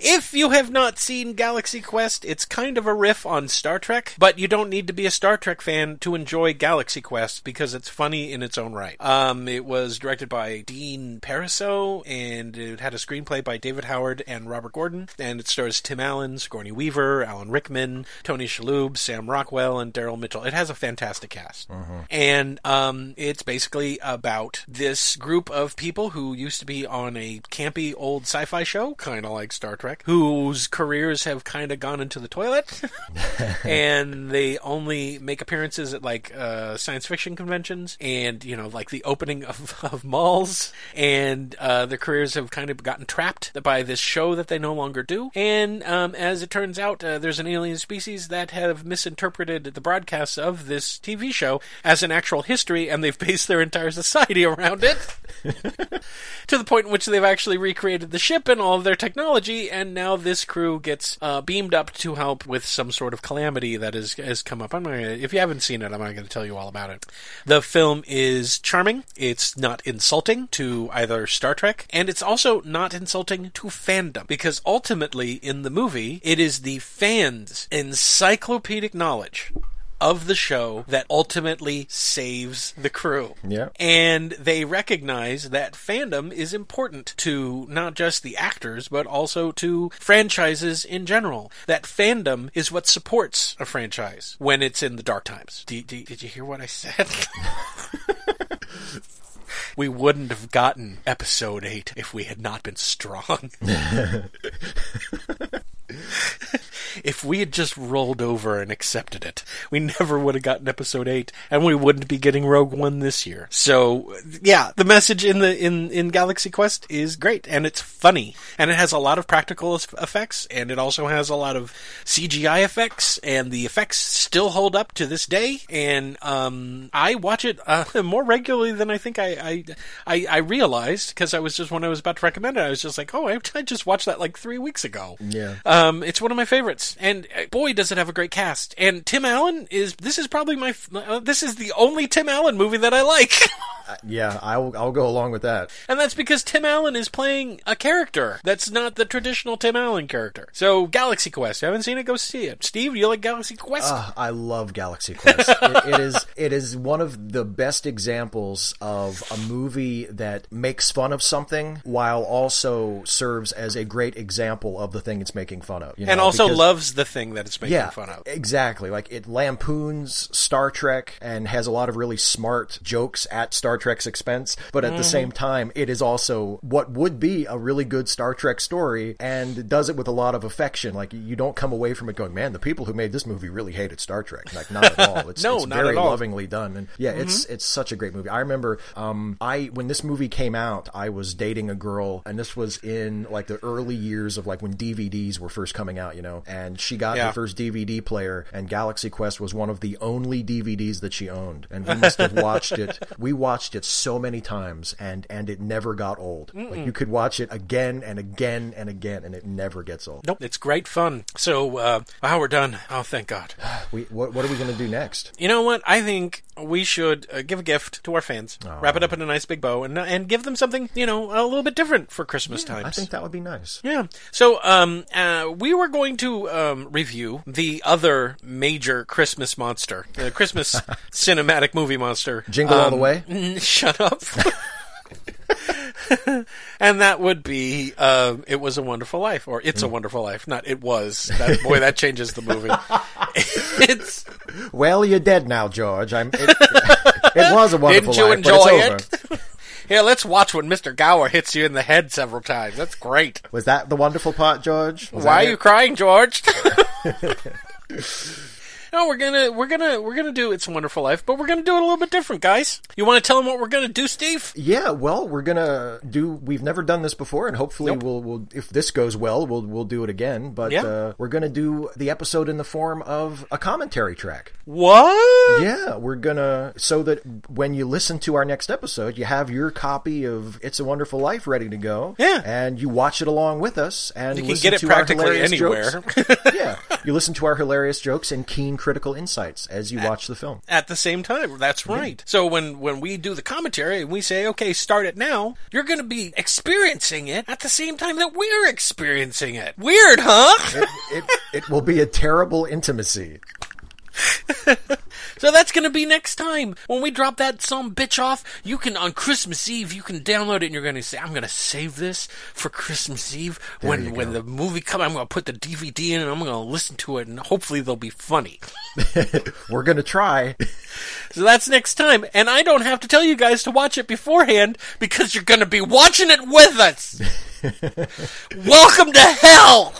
If you have not seen Galaxy Quest, it's kind of a riff on Star Trek, but you don't need to be a Star Trek fan to enjoy Galaxy Quest because it's funny in its own right. Um, it was directed by Dean Parisot, and it had a screenplay by David Howard and Robert Gordon, and it stars Tim Allen, Sigourney Weaver, Alan Rickman, Tony Shalhoub, Sam Rockwell, and Daryl Mitchell. It has a fantastic cast, and um, it's basically about this group of people who used to be on a campy old sci-fi show, kind of like Star Trek, whose careers have kind of gone into the toilet, [laughs] and they only make appearances at like uh, science fiction conventions and you know like the opening of, [laughs] of malls, and uh, their careers have kind of gotten trapped by this show that they no longer do. And um, as it turns out, uh, there's an alien species that have misinterpreted the broadcasts of this TV show as an actual history, and they've [laughs] based their entire society around it. to the point in which they've actually recreated the ship and all of their technology, and now this crew gets uh, beamed up to help with some sort of calamity that is, has come up. I'm not gonna, if you haven't seen it, I'm not going to tell you all about it. The film is charming. It's not insulting to either Star Trek, and it's also not insulting to fandom, because ultimately in the movie, it is the fans' encyclopedic knowledge of the show that ultimately saves the crew. Yeah. And they recognize that fandom is important to not just the actors, but also to franchises in general. That fandom is what supports a franchise when it's in the dark times. D- d- did you hear what I said? [laughs] we wouldn't have gotten episode 8 if we had not been strong. [laughs] [laughs] if we had just rolled over and accepted it, we never would have gotten episode 8 and we wouldn't be getting Rogue One this year. So, yeah, the message in the in in Galaxy Quest is great and it's funny and it has a lot of practical effects and it also has a lot of CGI effects and the effects still hold up to this day and um I watch it uh, [laughs] more regularly than I think I I I, I realized because I was just when I was about to recommend it I was just like, "Oh, I, I just watched that like 3 weeks ago." Yeah. Um, it's one of my favorites, and uh, boy, does it have a great cast. And Tim Allen is this is probably my uh, this is the only Tim Allen movie that I like, [laughs] Yeah, I'll I'll go along with that. and that's because Tim Allen is playing a character that's not the traditional Tim Allen character. So Galaxy Quest, you haven't seen it? Go see it. Steve, do you like Galaxy Quest? Ah, I love Galaxy Quest. it, it is it is one of the best examples of a movie that makes fun of something while also serves as a great example of the thing it's making fun of. you and also because- loves the thing that it's making yeah, fun of. exactly. Like it lampoons Star Trek and has a lot of really smart jokes at Star Trek's expense, but at the same time, it is also what would be a really good Star Trek story and does it with a lot of affection. Like you don't come away from it going, "Man, the people who made this movie really hated Star Trek." Like not at all. [laughs] It's, No, it's not very at all. lovingly done, and yeah, it's it's such a great movie. I remember, um, I when this movie came out, I was dating a girl, and this was in like the early years of like when DVDs were first coming out, you know, and she got Yeah. her first DVD player, and Galaxy Quest was one of the only DVDs that she owned, and we must have watched it. [laughs] We watched it so many times, and and it never got old. Like you could watch it again and again and again, and it never gets old. Nope, it's great fun. So, uh, wow, we're done. Oh, thank God. [sighs] We what what are we going to do next? You know what? I think we should uh, give a gift to our fans, wrap it up in a nice big bow, and and give them something you know a little bit different for Christmas times. I think that would be nice. Yeah. So, um, uh, we were going to um, review the other major Christmas monster, the Christmas [laughs] cinematic movie monster. Jingle all the Um, way. mm, Shut up. [laughs] and that would be uh, "It Was a Wonderful Life" or "It's Mm. a Wonderful Life." Not "It Was." That, boy, that changes the movie. [laughs] it's Well, you're dead now, George. I'm. It, it was a wonderful life, enjoy but it's over. it? Here, let's watch when Mr. Gower hits you in the head several times. That's great. Was that the wonderful part, George? Was Why are you crying, George? [laughs] [laughs] no, we're gonna we're gonna we're gonna do It's a Wonderful Life, but we're gonna do it a little bit different, guys. You want to tell them what we're gonna do, Steve? Yeah, well, we're gonna do. We've never done this before, and hopefully, we'll, we'll. If this goes well, we'll we'll do it again. But Yeah. uh, we're gonna do the episode in the form of a commentary track. What? Yeah, we're gonna so that when you listen to our next episode, you have your copy of "It's a Wonderful Life" ready to go. Yeah. and you watch it along with us, and You can get it practically anywhere. [laughs] yeah, you listen to our hilarious jokes and keen critical insights as you watch the film. At the same time, that's right. So when when we do the commentary and we say, "Okay, start it now," you're going to be experiencing it at the same time that we're experiencing it. Weird, huh? It it will be a terrible intimacy. [laughs] So that's gonna be next time when we drop that some bitch off. You can on Christmas Eve you can download it and you're gonna say I'm gonna save this for Christmas Eve when when go. the movie comes. I'm gonna put the DVD in and I'm gonna listen to it and hopefully they'll be funny. [laughs] [laughs] We're gonna try. So that's next time, and I don't have to tell you guys to watch it beforehand because you're gonna be watching it with us. [laughs] [laughs] Welcome to hell.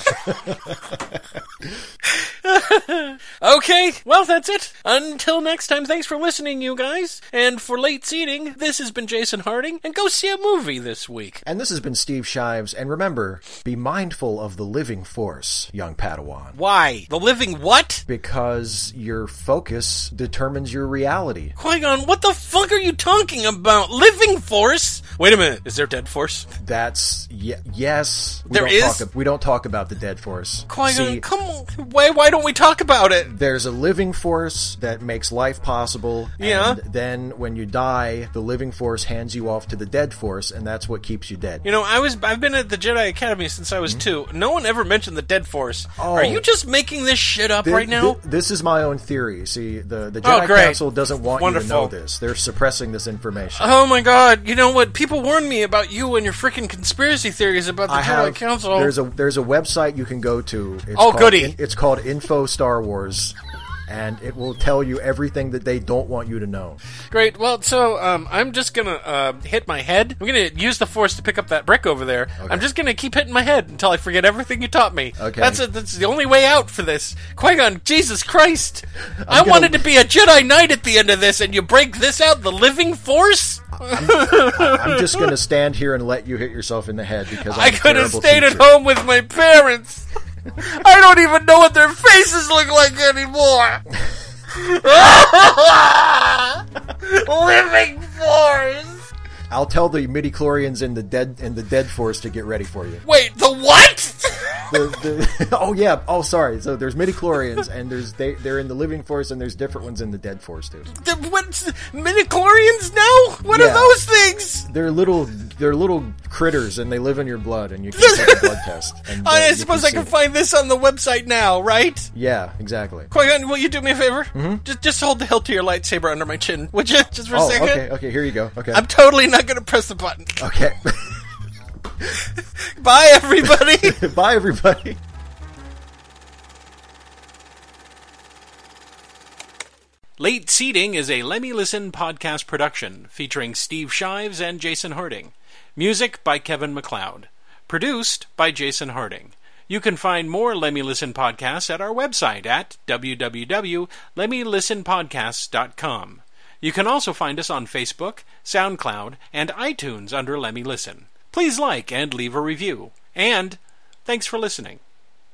[laughs] okay, well, that's it. Until next time, thanks for listening, you guys. And for late seating, this has been Jason Harding, and go see a movie this week. And this has been Steve Shives. And remember, be mindful of the living force, young Padawan. Why? The living what? Because your focus determines your reality. Qui Gon, what the fuck are you talking about? Living force? Wait a minute. Is there Dead Force? That's ye- yes. We There don't is? Talk, we don't talk about the dead force. See, come on. Why, why don't we talk about it? there's a living force that makes life possible. Yeah. And then when you die, the living force hands you off to the dead force, and that's what keeps you dead. You know, I was I've been at the Jedi Academy since I was hmm? two. No one ever mentioned the Dead Force. Oh. Are you just making this shit up Thi- right now? thi- this is my own theory. See, the, the Oh, Jedi great. Council doesn't want you to know this. They're suppressing this information. Oh my god! You know what? People warned me about you and your freaking conspiracy theories about the I Jedi have Council. there's a there's a website you can go to. It's Oh, called, goody. It's called Info Star Wars, and it will tell you everything that they don't want you to know. Great. Well, so um, I'm just gonna uh, hit my head. I'm gonna use the Force to pick up that brick over there. I'm just gonna keep hitting my head until I forget everything you taught me. Okay. That's it. That's the only way out for this. Qui Gon, Jesus Christ! I gonna- wanted to be a Jedi Knight at the end of this, and you break this out, the Living Force. I'm just going to stand here and let you hit yourself in the head because [laughs] I'm I a could have stayed at home with my parents. [laughs] I don't even know what their faces look like anymore. [laughs] [laughs] Living Force. I'll tell the midichlorians in the dead in the dead force to get ready for you. Wait, the what? The, the, [laughs] oh yeah. Oh sorry. So there's midichlorians and there's they they're in the living force and there's different ones in the dead force too. The, what's midichlorians No. What Yeah. are those things? They're little they're little critters and they live in your blood and you can take a [laughs] blood test. And, uh, I suppose I can it. find this on the website now, right? Yeah, exactly. Qui-Gon, will you do me a favor? Just, just hold the hilt of your lightsaber under my chin, would you? Just for a Oh, second. okay, okay. Here you go. Okay, I'm totally not going to press the button. okay. [laughs] Bye, everybody. [laughs] Bye, everybody. Late Seating is a Lemmy Listen podcast production featuring Steve Shives and Jason Harding. Music by Kevin MacLeod. Produced by Jason Harding. You can find more Lemmy Listen podcasts at our website at www.lemmylistenpodcasts.com. You can also find us on Facebook, SoundCloud, and iTunes under Lemmy Listen. Please like and leave a review. And thanks for listening.